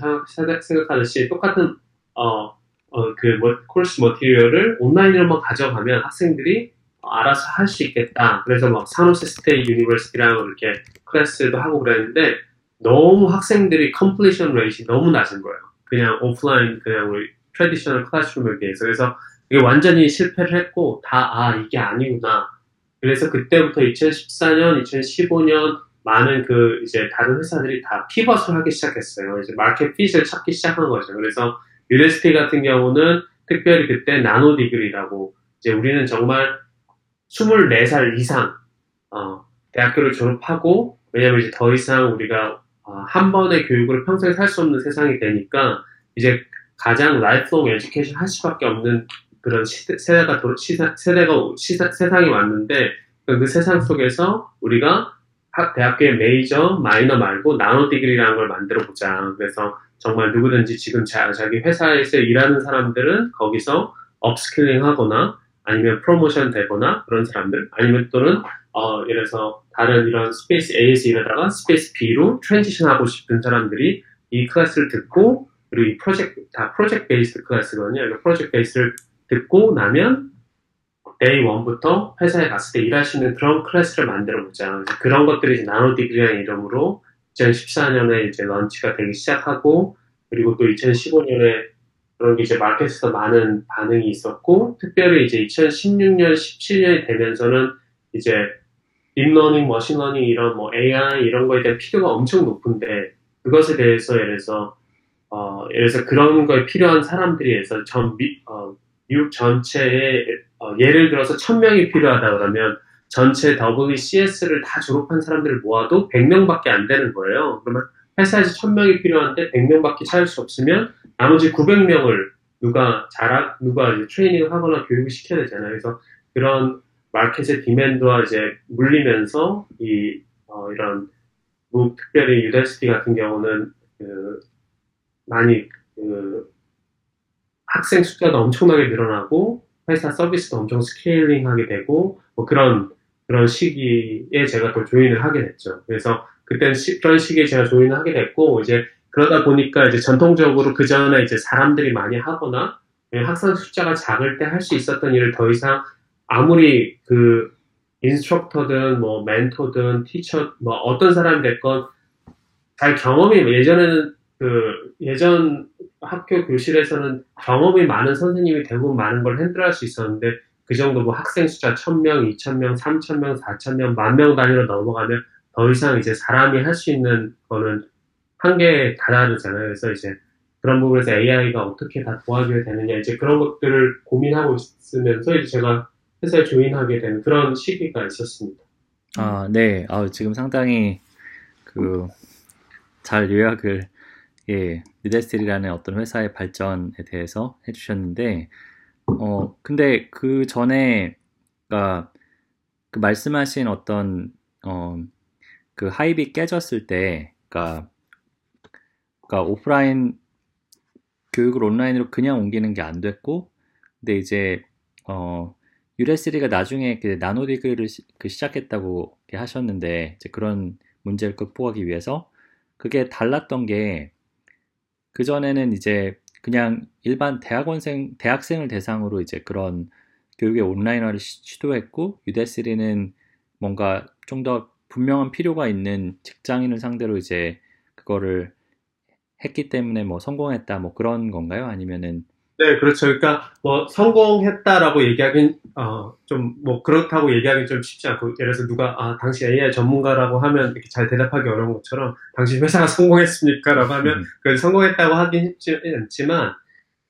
생각하듯이 똑같은 어, 어, 그 뭐, course material을 온라인으로만 가져가면 학생들이 알아서 할 수 있겠다. 그래서 막 San Jose State University랑 이렇게 클래스도 하고 그랬는데 너무 학생들이 completion rate이 너무 낮은 거예요. 그냥 오프라인 그냥 우리 traditional classroom에 비해서 그래서 이게 완전히 실패를 했고 다 아 이게 아니구나. 그래서 그때부터 2014년, 2015년 많은 그 이제 다른 회사들이 다 pivot을 하기 시작했어요. 이제 마켓 핏을 찾기 시작한 거죠. 그래서 Udacity 같은 경우는 특별히 그때 nano degree라고 이제 우리는 정말 24살 이상 어, 대학교를 졸업하고 왜냐면 이제 더 이상 우리가 어, 한 번의 교육으로 평생 살 수 없는 세상이 되니까 이제 가장 lifelong education 할 수밖에 없는 그런 시대, 세대가 도, 시사, 세대가 시사, 세상이 왔는데 그 세상 속에서 우리가 학 대학교의 major minor 말고 nano degree라는 걸 만들어 보자. 그래서 정말 누구든지 지금 자, 자기 회사에서 일하는 사람들은 거기서 upskilling 하거나 아니면 프로모션 되거나 그런 사람들 아니면 또는 어, 예를 들어서 다른 이런 space A에서 일하다가 space B로 transition 하고 싶은 사람들이 이 클래스를 듣고 그리고 이 프로젝트 다 project based 클래스거든요. project base를 듣고 나면 day 1부터 회사에 갔을 때 있는 그런 클래스를 만들어 보자. 그런 것들이 nano degree라는 이름으로 2014년에 이제 launch가 되기 시작하고 그리고 또 2015년에 그런 게 이제 market에서 많은 반응이 있었고 특별히 이제 2016년, 17년이 되면서는 이제 deep learning, machine learning 이런 뭐 AI 이런 거에 대한 필요가 엄청 높은데 그것에 대해서 예를 들어서 어, 예를 들어서 그런 거에 필요한 사람들이 해서 전 미, 어, 미국 전체에 어, 예를 들어서 1000명이 필요하다 그러면 전체 WCS를 다 졸업한 사람들을 모아도 100명밖에 안 되는 거예요. 그러면 회사에서 1000명이 필요한데 100명밖에 찾을 수 없으면 나머지 900명을 누가 자라 누가 트레이닝을 하거나 교육을 시켜야 되잖아요. 그래서 그런 마켓의 디맨드와 이제 물리면서 이 어, 이런 뭐 특별히 유데스티 같은 경우는 그 많이 그 학생 숫자도 엄청나게 늘어나고 회사 서비스도 엄청 스케일링하게 되고 뭐 그런 그런 시기에 제가 또 조인을 하게 됐죠. 그래서 그때 그런 시기에 제가 조인을 하게 됐고 이제 그러다 보니까 이제 전통적으로 그 전에 이제 사람들이 많이 하거나 학생 숫자가 작을 때 할 수 있었던 일을 더 이상 아무리 그 인스트럭터든 뭐 멘토든 티처 뭐 어떤 사람이 됐건 잘 경험이 예전에는 그 예전 학교 교실에서는 경험이 많은 선생님이 대부분 많은 걸 핸들할 수 있었는데 그 정도 뭐 학생 숫자 1000명, 2000명, 3000명, 4000명, 만 명 단위로 넘어가면 더 이상 이제 사람이 할 수 있는 거는 한계에 달하잖아요. 그래서 이제 그런 부분에서 AI가 어떻게 다 도와줘야 되느냐 이제 그런 것들을 고민하고 있으면서 이제 제가 회사에 조인하게 된 그런 시기가 있었습니다. 아, 네. 아, 지금 상당히 그 잘 요약을 예, 니데스틸이라는 어떤 회사의 발전에 대해서 해주셨는데, 어, 근데 그 전에, 그니까, 그 말씀하신 어떤, 어, 그 하입이 깨졌을 때, 그니까, 그니까 오프라인 교육을 온라인으로 그냥 옮기는 게 안 됐고, 근데 이제, 어, 유레스리가 나중에 그 나노 디그리를 시, 그 시작했다고 하셨는데, 이제 그런 문제를 극복하기 위해서, 그게 달랐던 게, 그전에는 이제 그냥 일반 대학원생, 대학생을 대상으로 이제 그런 교육의 온라인화를 시도했고, 유데스리는 뭔가 좀 더 분명한 필요가 있는 직장인을 상대로 이제 그거를 했기 때문에 뭐 성공했다 뭐 그런 건가요? 아니면은 네, 그렇죠. 그러니까 뭐 성공했다라고 얘기하긴 어, 좀 뭐 그렇다고 얘기하기 좀 쉽지 않고 예를 들어서 누가 아 당시 AI 전문가라고 하면 이렇게 잘 대답하기 어려운 것처럼 당시 회사가 성공했습니까라고 하면 음. 그 성공했다고 하긴 쉽지 않지만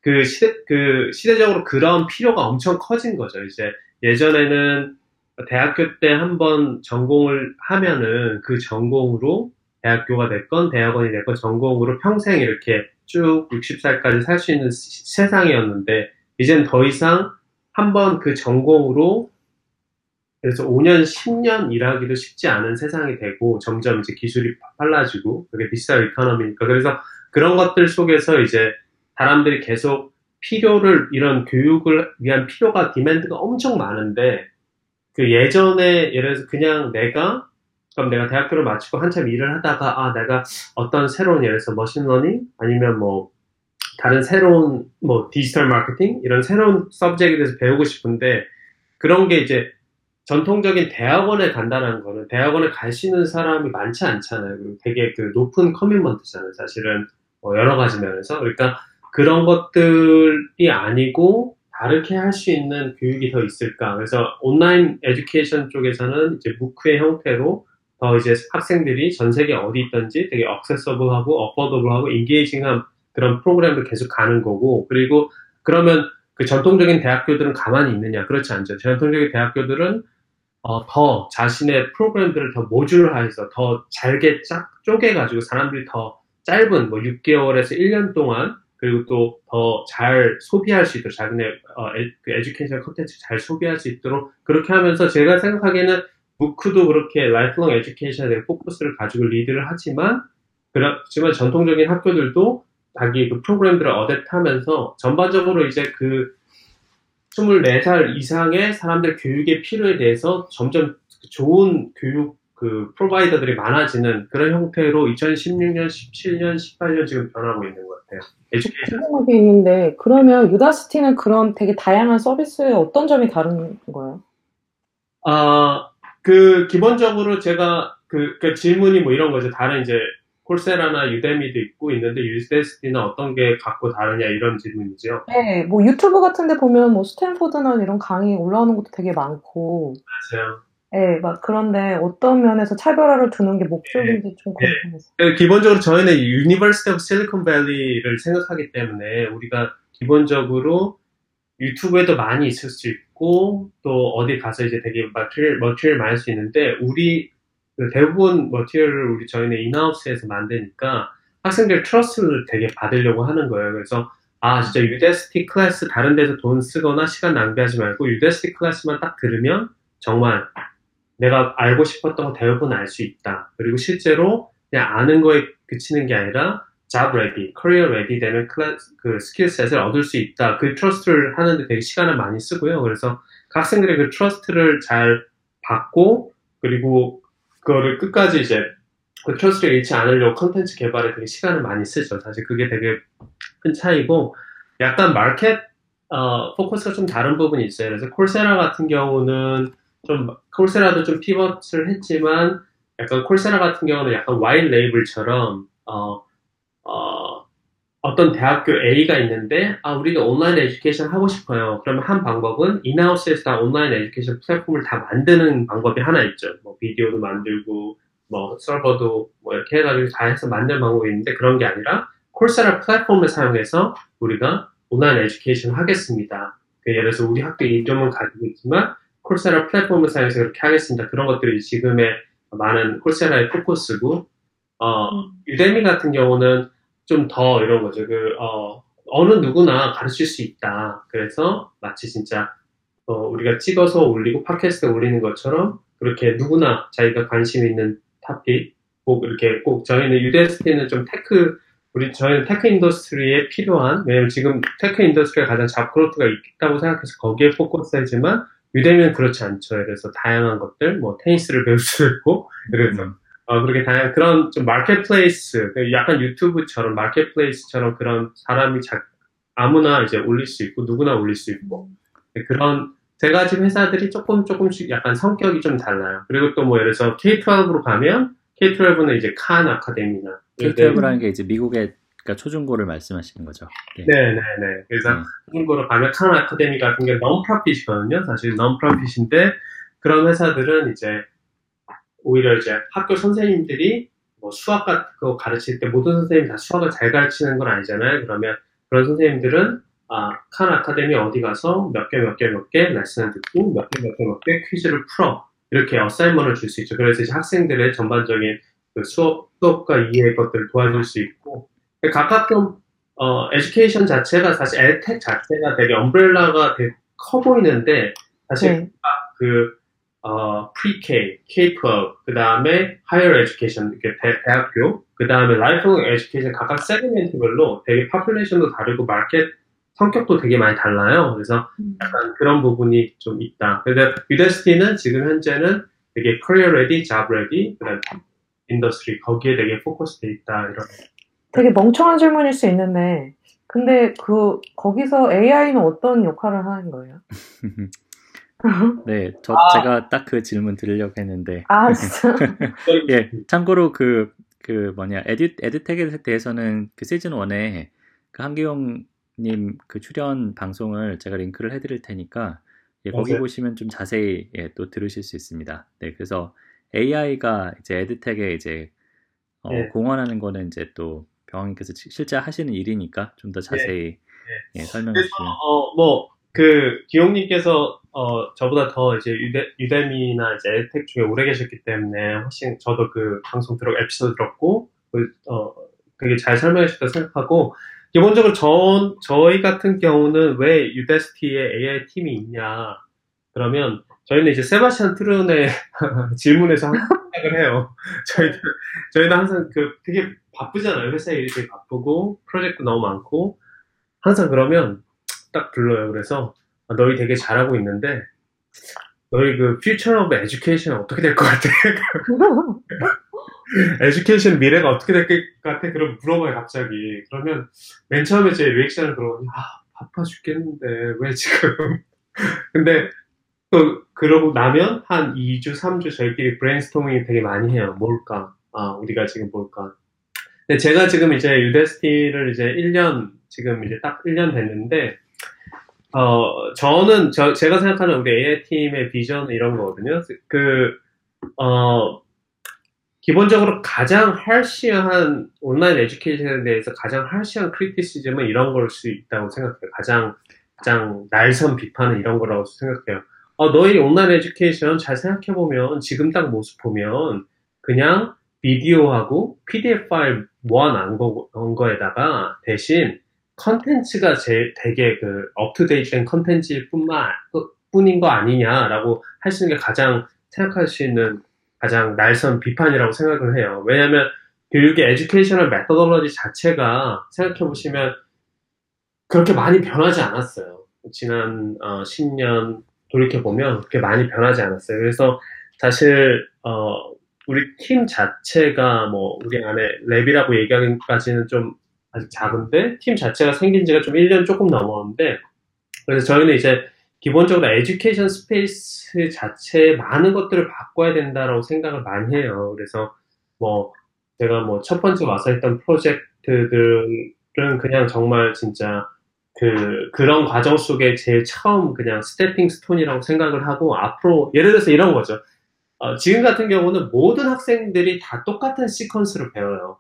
그 시대, 그 시대적으로 그런 필요가 엄청 커진 거죠. 이제 예전에는 대학교 때 한번 전공을 하면은 그 전공으로 대학교가 됐건 대학원이 됐건 전공으로 평생 이렇게 쭉 60살까지 살 수 있는 시- 세상이었는데 이젠 더 이상 한번 그 전공으로 그래서 5년, 10년 일하기도 쉽지 않은 세상이 되고 점점 이제 기술이 빨라지고 그게 디지털 이코노미니까 그래서 그런 것들 속에서 이제 사람들이 계속 필요를 이런 교육을 위한 필요가 demand가 엄청 많은데 그 예전에 예를 들어서 그냥 내가 그럼 내가 대학교를 마치고 한참 일을 하다가 아 내가 어떤 새로운 예를 들어서 machine learning 아니면 뭐 다른 새로운 뭐 디지털 마케팅 이런 새로운 subject에 대해서 배우고 싶은데 그런 게 이제 전통적인 대학원에 간다는 거는 대학원에 가시는 사람이 많지 않잖아요. 그리고 되게 그 높은 commitment잖아요. 사실은 뭐 여러 가지 면에서 그러니까 그런 것들이 아니고 다르게 할 수 있는 교육이 더 있을까? 그래서 온라인 에듀케이션 쪽에서는 이제 무크의 형태로 더 이제 학생들이 전 세계 어디 있든지 되게 억세서블하고 어퍼더블하고 인게이징한 그런 프로그램을 계속 가는 거고 그리고 그러면 그 전통적인 대학교들은 가만히 있느냐? 그렇지 않죠. 전통적인 대학교들은 어, 더 자신의 프로그램들을 더 모듈화해서 더 잘게 짝 쪼개가지고 사람들이 더 짧은 뭐 6개월에서 1년 동안 그리고 또 더 잘 소비할 수 있도록 자기네 어, 에, 그 education 컨텐츠 잘 소비할 수 있도록 그렇게 하면서 제가 생각하기에는 MOOC도 그렇게 lifelong education에 대한 포커스를 가지고 리드를 하지만 그렇지만 전통적인 학교들도 자기 그 프로그램들을 adapt하면서 전반적으로 이제 그 24살 이상의 사람들 교육의 필요에 대해서 점점 좋은 교육 그 provider들이 많아지는 그런 형태로 2016년, 17년, 18년 지금 변하고 있는 것 같아요. 에듀케이션. 궁금한 게 있는데 그러면 유다시티는 그런 되게 다양한 서비스에 어떤 점이 다른 거예요? 아, 그 기본적으로 제가 그, 그 질문이 뭐 이런 거죠. 다른 이제 콜세라나 유데미도 있고 있는데 유데스티는 어떤 게 갖고 다르냐 이런 질문이죠. 네, 뭐 유튜브 같은 데 보면 뭐 스탠포드나 이런 강의 올라오는 것도 되게 많고 맞아요. 네, 막 그런데 어떤 면에서 차별화를 두는 게 목적인지 좀 네. 궁금해서. 그 기본적으로 저희는 University of Silicon Valley를 생각하기 때문에 우리가 기본적으로 YouTube에도 많이 있을 수 있고 또 어디 가서 이제 되게 material, material 많이 할 수 있는데 우리 그 대부분 material을 우리 저희는 in-house에서 만드니까 학생들 trust를 되게 받으려고 하는 거예요. 그래서 아 진짜 Udacity 클래스 다른 데서 돈 쓰거나 시간 낭비하지 말고 Udacity 클래스만 딱 들으면 정말 내가 알고 싶었던 거 대부분 알 수 있다. 그리고 실제로 그냥 아는 거에 그치는 게 아니라 job ready, career ready 되는 클래스, 그 skill set을 얻을 수 있다. 그 trust를 하는데 되게 시간을 많이 쓰고요. 그래서 그 학생들의 그 trust를 잘 받고 그리고 그거를 끝까지 이제 그 trust를 잃지 않으려고 컨텐츠 개발에 되게 시간을 많이 쓰죠. 사실 그게 되게 큰 차이고 약간 마켓 어, 포커스가 좀 다른 부분이 있어요. 그래서 Coursera 같은 경우는 좀 Coursera도 좀 pivot을 했지만 약간 Coursera 같은 경우는 약간 white label처럼 어, 어, 어떤 대학교 A가 있는데 아 우리가 온라인 education 하고 싶어요. 그러면 한 방법은 in-house에서 다 온라인 education 플랫폼을 다 만드는 방법이 하나 있죠. 뭐 비디오도 만들고 뭐 서버도 뭐 이렇게 해가지고 다 해서 만드는 방법이 있는데 그런 게 아니라 Coursera 플랫폼을 사용해서 우리가 온라인 education 하겠습니다. 그 예를 들어서 우리 학교 이름은 가지고 있지만 Coursera 플랫폼을 사용해서 그렇게 하겠습니다. 그런 것들이 지금의 많은 Coursera의 포커스고 어, Udemy 같은 경우는 좀 더 이런 거죠. 그, 어, 어느 누구나 가르칠 수 있다. 그래서 마치 진짜, 어, 우리가 찍어서 올리고 팟캐스트에 올리는 것처럼 그렇게 누구나 자기가 관심 있는 토픽, 꼭 이렇게 꼭 저희는 Udacity는 좀 tech, 우리 저희는 tech industry에 필요한, 왜냐면 지금 tech industry가 가장 job growth가 있다고 생각해서 거기에 포커스 하지만 유데미는 그렇지 않죠. 그래서 다양한 것들, 뭐 테니스를 배울 수도 있고, 그래서 어, 그렇게 다양한 그런 좀 마켓플레이스, 약간 유튜브처럼 마켓플레이스처럼 그런 사람이 자, 아무나 이제 올릴 수 있고 누구나 올릴 수 있고 그런 세 가지 회사들이 조금 조금씩 약간 성격이 좀 달라요. 그리고 또 뭐 예를 들어서 K12로 가면 K12는 이제 칸 아카데미나 K12라는 게 이제 미국의 그러니까 초중고를 말씀하시는 거죠. 네. 네네네. 그래서 네. 초중고로 가면 칸 아카데미 같은 게 non-profit이거든요. 사실 non-profit인데 그런 회사들은 이제 오히려 이제 학교 선생님들이 뭐 수학 같은 거 가르칠 때 모든 선생님이 다 수학을 잘 가르치는 건 아니잖아요. 그러면 그런 선생님들은 아, 칸 아카데미 어디 가서 몇 개, 몇 개, 몇 개 레슨을 듣고 몇 개, 몇 개, 몇 개 퀴즈를 풀어. 이렇게 어사이먼을 줄 수 있죠. 그래서 이제 학생들의 전반적인 그 수업, 수업과 이해의 것들을 도와줄 수 있고. 각각 좀, 어, education 자체가 사실 edtech 자체가 되게 umbrella가 되게 커 보이는데, 사실 네. 그, 어, pre-K, K-12, 그 다음에 higher education, 이렇게 대, 대학교, 그 다음에 lifelong education 각각 segment별로 되게 population도 다르고 마켓 성격도 되게 많이 달라요. 그래서 약간 그런 부분이 좀 있다. 근데 Udacity는 지금 현재는 되게 career ready, job ready, 그 다음에 industry 거기에 되게 포커스돼 있다 이런. 되게 멍청한 질문일 수 있는데, 근데 그, 거기서 AI는 어떤 역할을 하는 거예요? 네, 저 아. 제가 딱 그 질문 드리려고 했는데 아, 진짜? 예, 참고로 그, 그 뭐냐, 에듀, 에듀텍에 대해서는 그 시즌 1에 그 한기용 님 그 출연 방송을 제가 링크를 해드릴 테니까 예, 거기 맞아요. 보시면 좀 자세히 예, 또 들으실 수 있습니다. 네, 그래서 AI가 이제 에듀텍에 이제 어, 예. 공헌하는 거는 이제 또 병원님께서 시- 실제 하시는 일이니까 좀 더 자세히 예, 설명해 그래서 주시면. 어, 뭐, 그, 기용님께서, 어, 저보다 더 이제 유데, 유데미나 이제 에텍 중에 오래 계셨기 때문에 훨씬 저도 그 방송 들어, 에피소드 들었고, 그, 어, 되게 잘 설명해 주셨다고 생각하고, 기본적으로 저, 저희 같은 경우는 왜 유데스티에 AI 팀이 있냐. 그러면 저희는 이제 세바시안 트룬의 질문에서 항상 생각을 해요. 저희는, 저희는 항상 그 되게 바쁘잖아요. 회사 일이 되게 바쁘고, 프로젝트 너무 많고, 항상 그러면 딱 불러요. 그래서 아, 너희 되게 잘하고 있는데 너희 그 future of education 어떻게 될 것 같아? 에듀케이션 미래가 어떻게 될 것 같아? 그럼 물어봐요 갑자기. 그러면 맨 처음에 제 리액션을 그러거든요. 아 바빠 죽겠는데 왜 지금? 근데 또 그러고 나면 한 2주, 3주 저희끼리 브레인스토밍이 되게 많이 해요. 뭘까? 아 우리가 지금 뭘까? 근데 제가 지금 이제 Udacity를 이제 1년 지금 이제 딱 1년 됐는데 어 저는 저 제가 생각하는 우리 AI 팀의 비전은 이런 거거든요. 그 어, 기본적으로 가장 harsh한 온라인 education에 대해서 가장 harsh한 criticism은 이런 걸 수 있다고 생각해요. 가장 가장 날선 비판은 이런 거라고 생각해요. 어, 너희 온라인 education 잘 생각해 보면 지금 딱 모습 보면 그냥 비디오하고 PDF 파일 모아놓은 거, 넣은 거에다가 대신 컨텐츠가 제 되게 그 up-to-date된 컨텐츠일 뿐만 뿐인 거 아니냐라고 할 수 있는 게 가장 생각할 수 있는 가장 날선 비판이라고 생각을 해요. 왜냐하면 교육의 educational methodology 자체가 생각해 보시면 그렇게 많이 변하지 않았어요. 지난 어, 10년 돌이켜 보면 그렇게 많이 변하지 않았어요. 그래서 사실 어, 우리 팀 자체가 뭐 우리 안에 lab이라고 얘기하기까지는 좀 아직 작은데 팀 자체가 생긴 지가 좀 1년 조금 넘었는데 그래서 저희는 이제 기본적으로 education space 자체에 많은 것들을 바꿔야 된다라고 생각을 많이 해요. 그래서 뭐 제가 뭐 첫 번째 와서 했던 프로젝트들은 그냥 정말 진짜 그 그런 과정 속에 제일 처음 그냥 stepping stone이라고 생각을 하고 앞으로 예를 들어서 이런 거죠. 어, 지금 같은 경우는 모든 학생들이 다 똑같은 sequence를 배워요.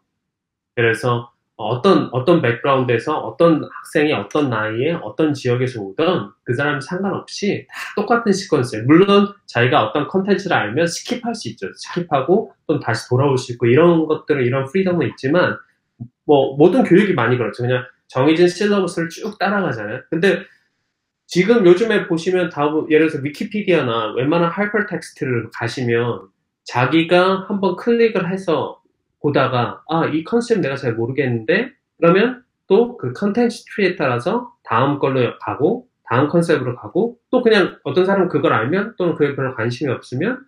그래서 어떤 어떤 background에서 어떤 학생이 어떤 나이에 어떤 지역에서 오던 그 사람이 상관없이 다 똑같은 sequence예요. 물론 자기가 어떤 컨텐츠를 알면 skip할 수 있죠. skip하고 또 다시 돌아올 수 있고 이런 것들은 이런 freedom은 있지만 뭐 모든 교육이 많이 그렇죠. 그냥 정해진 syllabus를 쭉 따라가잖아요. 근데 지금 요즘에 보시면 다 예를 들어서 위키피디아나 웬만한 하이퍼텍스트를 가시면 자기가 한번 클릭을 해서 보다가 아 이 컨셉 내가 잘 모르겠는데 그러면 또 그 컨텐츠 tree에 따라서 다음 걸로 가고 다음 컨셉으로 가고 또 그냥 어떤 사람은 그걸 알면 또는 그에 별로 관심이 없으면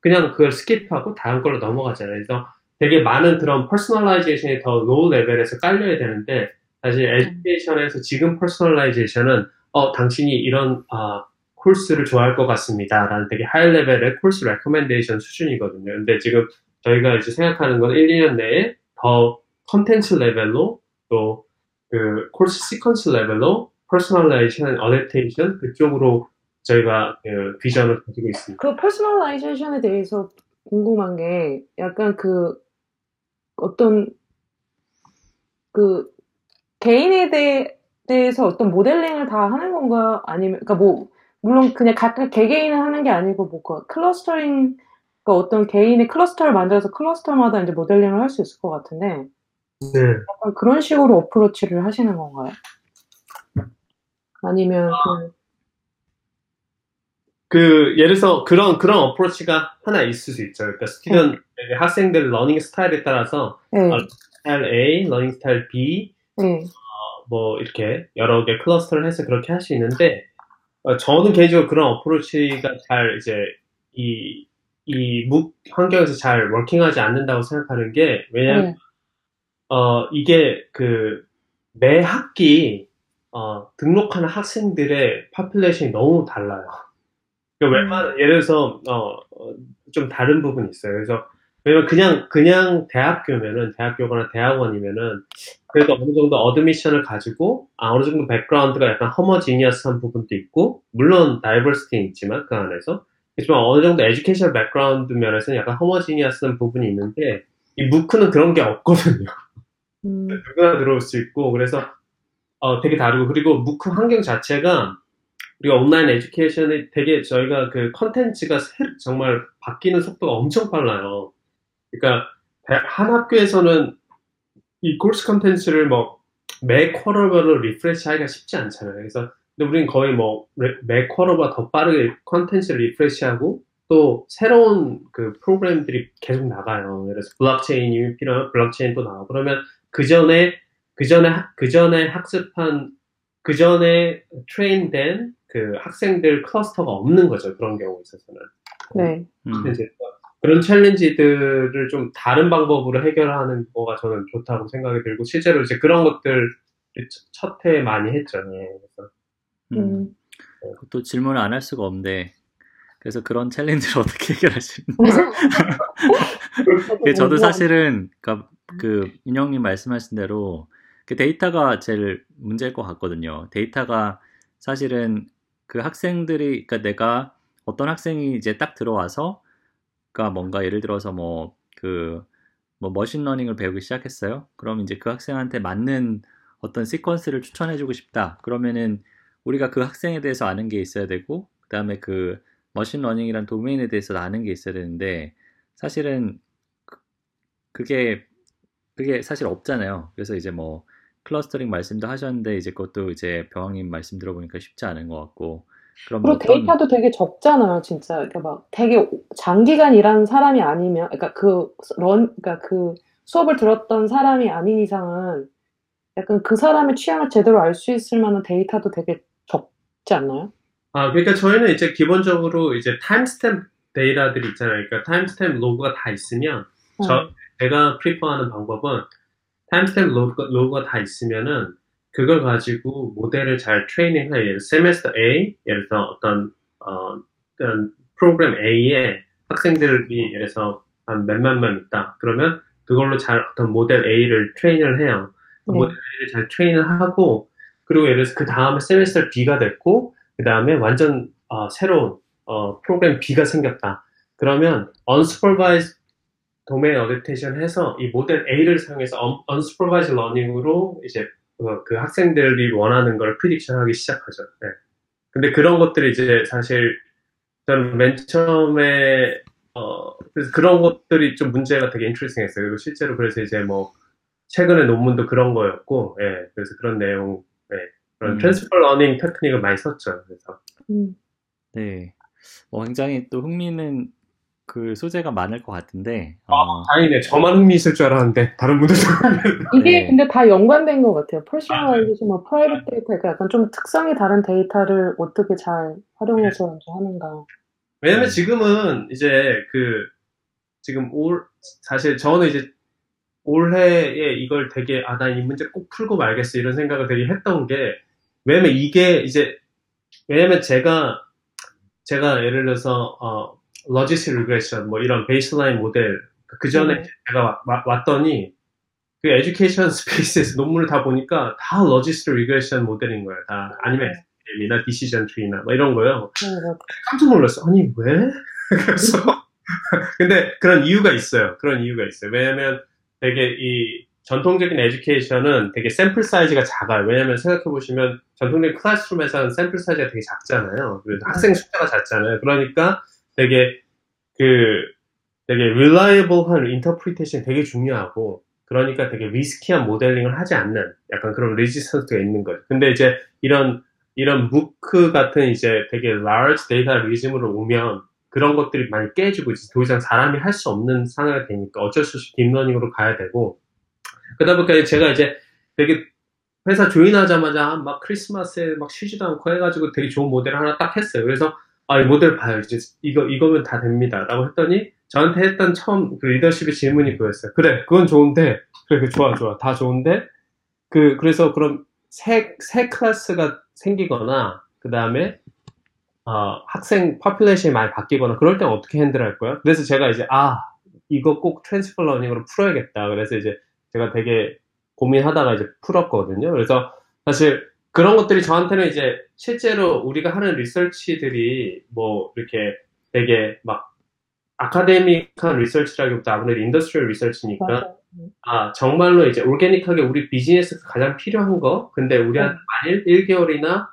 그냥 그걸 skip하고 다음 걸로 넘어가잖아요. 그래서 되게 많은 그런 personalization이 더 low level에서 깔려야 되는데 사실 education에서 지금 personalization은 어 당신이 이런 아 코스를 좋아할 것 같습니다. 라는 되게 high level의 코스 recommendation 수준이거든요. 근데 지금 저희가 이제 생각하는 건 1, 2년 내에 더 컨텐츠 레벨로 또 그 코스 sequence 레벨로 personalization, adaptation 그쪽으로 저희가 그 비전을 가지고 있습니다. 그 personalization에 대해서 궁금한 게 약간 그 어떤 그 개인에 대해 대해서 어떤 모델링을 다 하는 건가 아니면 그러니까 뭐 물론 그냥 각각 개개인은 하는 게 아니고 뭐 그 clustering 그러니까 어떤 개인의 cluster를 만들어서 cluster마다 이제 모델링을 할 수 있을 것 같은데 네. 약간 그런 식으로 approach를 하시는 건가요? 아니면 그 그 예를 들어서 그런 그런 approach가 하나 있을 수 있죠. 그러니까 student 학생들 learning style에 따라서 네, 아, 스타일 A, learning style B 네, 뭐 이렇게 여러 개 cluster를 해서 그렇게 할 수 있는데 어, 저는 개인적으로 그런 approach가 잘 이제 이 이 MOOC 환경에서 잘 working하지 않는다고 생각하는 게 왜냐면 네, 어 이게 그 매 학기 어 등록하는 학생들의 population이 너무 달라요. 그러니까 음. 웬만한 예를 들어서 어, 어, 좀 다른 부분이 있어요. 그래서 왜냐면 그냥 그냥 대학교면은 대학교거나 대학원이면은 그래도 어느 정도 admission을 가지고 아, 어느 정도 background가 약간 homogeneous한 부분도 있고 물론 diversity는 있지만 그 안에서 그렇지만 어느 정도 education background 면에서는 약간 homogeneous한 부분이 있는데 이 MOOC는 그런 게 없거든요. 음, 누구나 들어올 수 있고 그래서 어, 되게 다르고 그리고 MOOC 환경 자체가 우리가 온라인 education이 되게 저희가 그 컨텐츠가 새- 정말 바뀌는 속도가 엄청 빨라요. 그러니까 대- 한 학교에서는 이 코र्스 컨텐츠를 뭐 매 quarter별로 refresh 하기가 쉽지 않잖아요. 그래서 근데 우리는 거의 뭐 매 quarter보다 더 빠르게 컨텐츠를 refresh하고 또 새로운 그 프로그램들이 계속 나가요. 그래서 블록체인이 필요하면 블록체인 또 나오고 그러면 그 전에 그 전에 그 전에 학습한 그 전에 train된 그 학생들 cluster가 없는 거죠. 그런 경우에 있어서는. 네, 음, 그런 challenge들을 좀 다른 방법으로 해결하는 거가 저는 좋다고 생각이 들고 실제로 이제 그런 것들 첫 해 많이 했죠. 예, 그래서 음. 음, 또 질문을 안 할 수가 없는데 그래서 그런 challenge를 어떻게 해결하시는? 그 저도 사실은 그러니까 그 은영님 말씀하신 대로 그 데이터가 제일 문제일 것 같거든요. 데이터가 사실은 그 학생들이 그러니까 내가 어떤 학생이 이제 딱 들어와서 그러니까 뭔가 예를 들어서 뭐 그 뭐 machine learning을 배우기 시작했어요. 그럼 이제 그 학생한테 맞는 어떤 sequence를 추천해주고 싶다. 그러면은 우리가 그 학생에 대해서 아는 게 있어야 되고 그다음에 그 machine learning이란 도메인에 대해서 아는 게 있어야 되는데 사실은 그- 그게 그게 사실 없잖아요. 그래서 이제 뭐 clustering 말씀도 하셨는데 이제 그것도 이제 병학님 말씀 들어보니까 쉽지 않은 것 같고 그럼 그리고 어떤 데이터도 되게 적잖아요, 진짜. 그러니까 막 되게 장기간 일한 사람이 아니면, 그러니까 그 런, 그러니까 그 수업을 들었던 사람이 아닌 이상은 약간 그 사람의 취향을 제대로 알 수 있을 만한 데이터도 되게 적지 않나요? 아 그러니까 저희는 이제 기본적으로 이제 timestamp 데이터들이 있잖아요. 그러니까 timestamp log가 다 있으면 저 제가 prefer하는 방법은 timestamp log, log가 다 있으면은 그걸 가지고 모델을 잘 트레이닝해 예를 들어 semester A 예를 들어 어떤 어 어떤 프로그램 A에 학생들이 예를 들어서 한 몇만 명 있다 그러면 그걸로 잘 어떤 모델 A를 train을 해요 그 네. 모델 A를 잘 train을 하고 그리고 예를 들어서 그 다음에 semester B가 됐고 그 다음에 완전 어, 새로운 어, 프로그램 B가 생겼다 그러면 unsupervised domain adaptation 해서 이 모델 A를 사용해서 un- unsupervised learning으로 이제 그, 그 학생들이 원하는 걸 prediction 하기 시작하죠. 네. 근데 그런 것들이 이제 사실 저는 맨 처음에 어 그래서 그런 것들이 좀 문제가 되게 interesting했어요. 그리고 실제로 그래서 이제 뭐 최근에 논문도 그런 거였고, 예, 그래서 그런 내용, 예, 그런 음. transfer learning 테크닉을 많이 썼죠. 그래서 음. 네. 어, 굉장히 또 흥미있는 그 소재가 많을 것 같은데, 어, 다행이네. 저만 흥미 있을 줄 알았는데 다른 분들도 이게 네. 근데 다 연관된 것 같아요. personalization, 뭐 private 데이터, 그러니까 약간 좀 특성이 다른 데이터를 어떻게 잘 활용해서 이제 하는가. 왜냐면 음. 지금은 이제 그 지금 올 사실 저는 이제 올해에 이걸 되게 아 나 이 문제 꼭 풀고 말겠어 이런 생각을 되게 했던 게 왜냐면 이게 이제 왜냐면 제가 제가 예를 들어서 어 logistic regression 뭐 이런 baseline 모델 그 전에 네. 제가 와- 와- 왔더니 그 education space에서 논문을 다 보니까 다 logistic regression 모델인 거예요. 다 아니면 SL이나 decision tree나 뭐 이런 거요. 그래서 깜짝 놀랐어. 아니, 왜? 그래서, 근데 그런 이유가 있어요. 그런 이유가 있어요. 왜냐면 되게 이, 전통적인 education은 되게 샘플 사이즈가 작아요. 왜냐면 생각해 보시면 전통적인 classroom에서는 샘플 사이즈가 되게 작잖아요. 그래도 학생 숫자가 작잖아요. 그러니까 되게 그 되게 reliable한 interpretation 되게 중요하고 그러니까 되게 risky한 모델링을 하지 않는 약간 그런 resistance가 있는 거예요. 근데 이제 이런 이런 MOOC 같은 이제 되게 large 데이터 리즘으로 오면 그런 것들이 많이 깨지고 이제 더 이상 사람이 할 수 없는 상황이 되니까 어쩔 수 없이 딥러닝으로 가야 되고 그러다 보니까 제가 이제 되게 회사 join하자마자 막 크리스마스에 막 쉬지도 않고 해가지고 되게 좋은 모델 하나 딱 했어요. 그래서 아, 이 모델 봐요. 이제 이거, 이거면 다 됩니다. 라고 했더니 저한테 했던 처음 그 리더십의 질문이 그거였어요. 그래, 그건 좋은데, 그래, 그 좋아, 좋아. 다 좋은데, 그, 그래서 그럼 새, 새 클래스가 생기거나, 그 다음에, 어, 학생 population이 많이 바뀌거나, 그럴 땐 어떻게 handle할 거야? 그래서 제가 이제, 아, 이거 꼭 transfer learning으로 풀어야겠다. 그래서 이제 제가 되게 고민하다가 이제 풀었거든요. 그래서 사실 그런 것들이 저한테는 이제 실제로 우리가 하는 리서치들이 뭐 이렇게 되게 막 academic한 리서치라기보다 아무래도 industrial research니까 맞아요. 아 정말로 이제 올게닉하게 우리 비즈니스가 가장 필요한 거 근데 우리한테 만일 1개월이나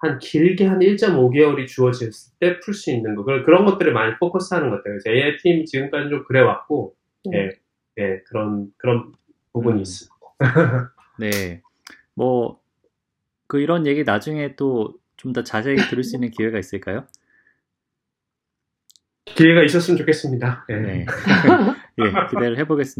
한 길게 한 1.5개월이 주어졌을 때 풀 수 있는 거 그런 그런 것들을 많이 포커스하는 것 같아요. 그래서 AI 팀 지금까지 좀 그래 왔고 예, 예 그런 그런 부분이 음. 있습니다. 네. 뭐, 그 이런 얘기 나중에 또 좀 더 자세히 들을 수 있는 기회가 있을까요? 기회가 있었으면 좋겠습니다. 예. 네. 예, 기대를 해보겠습니다.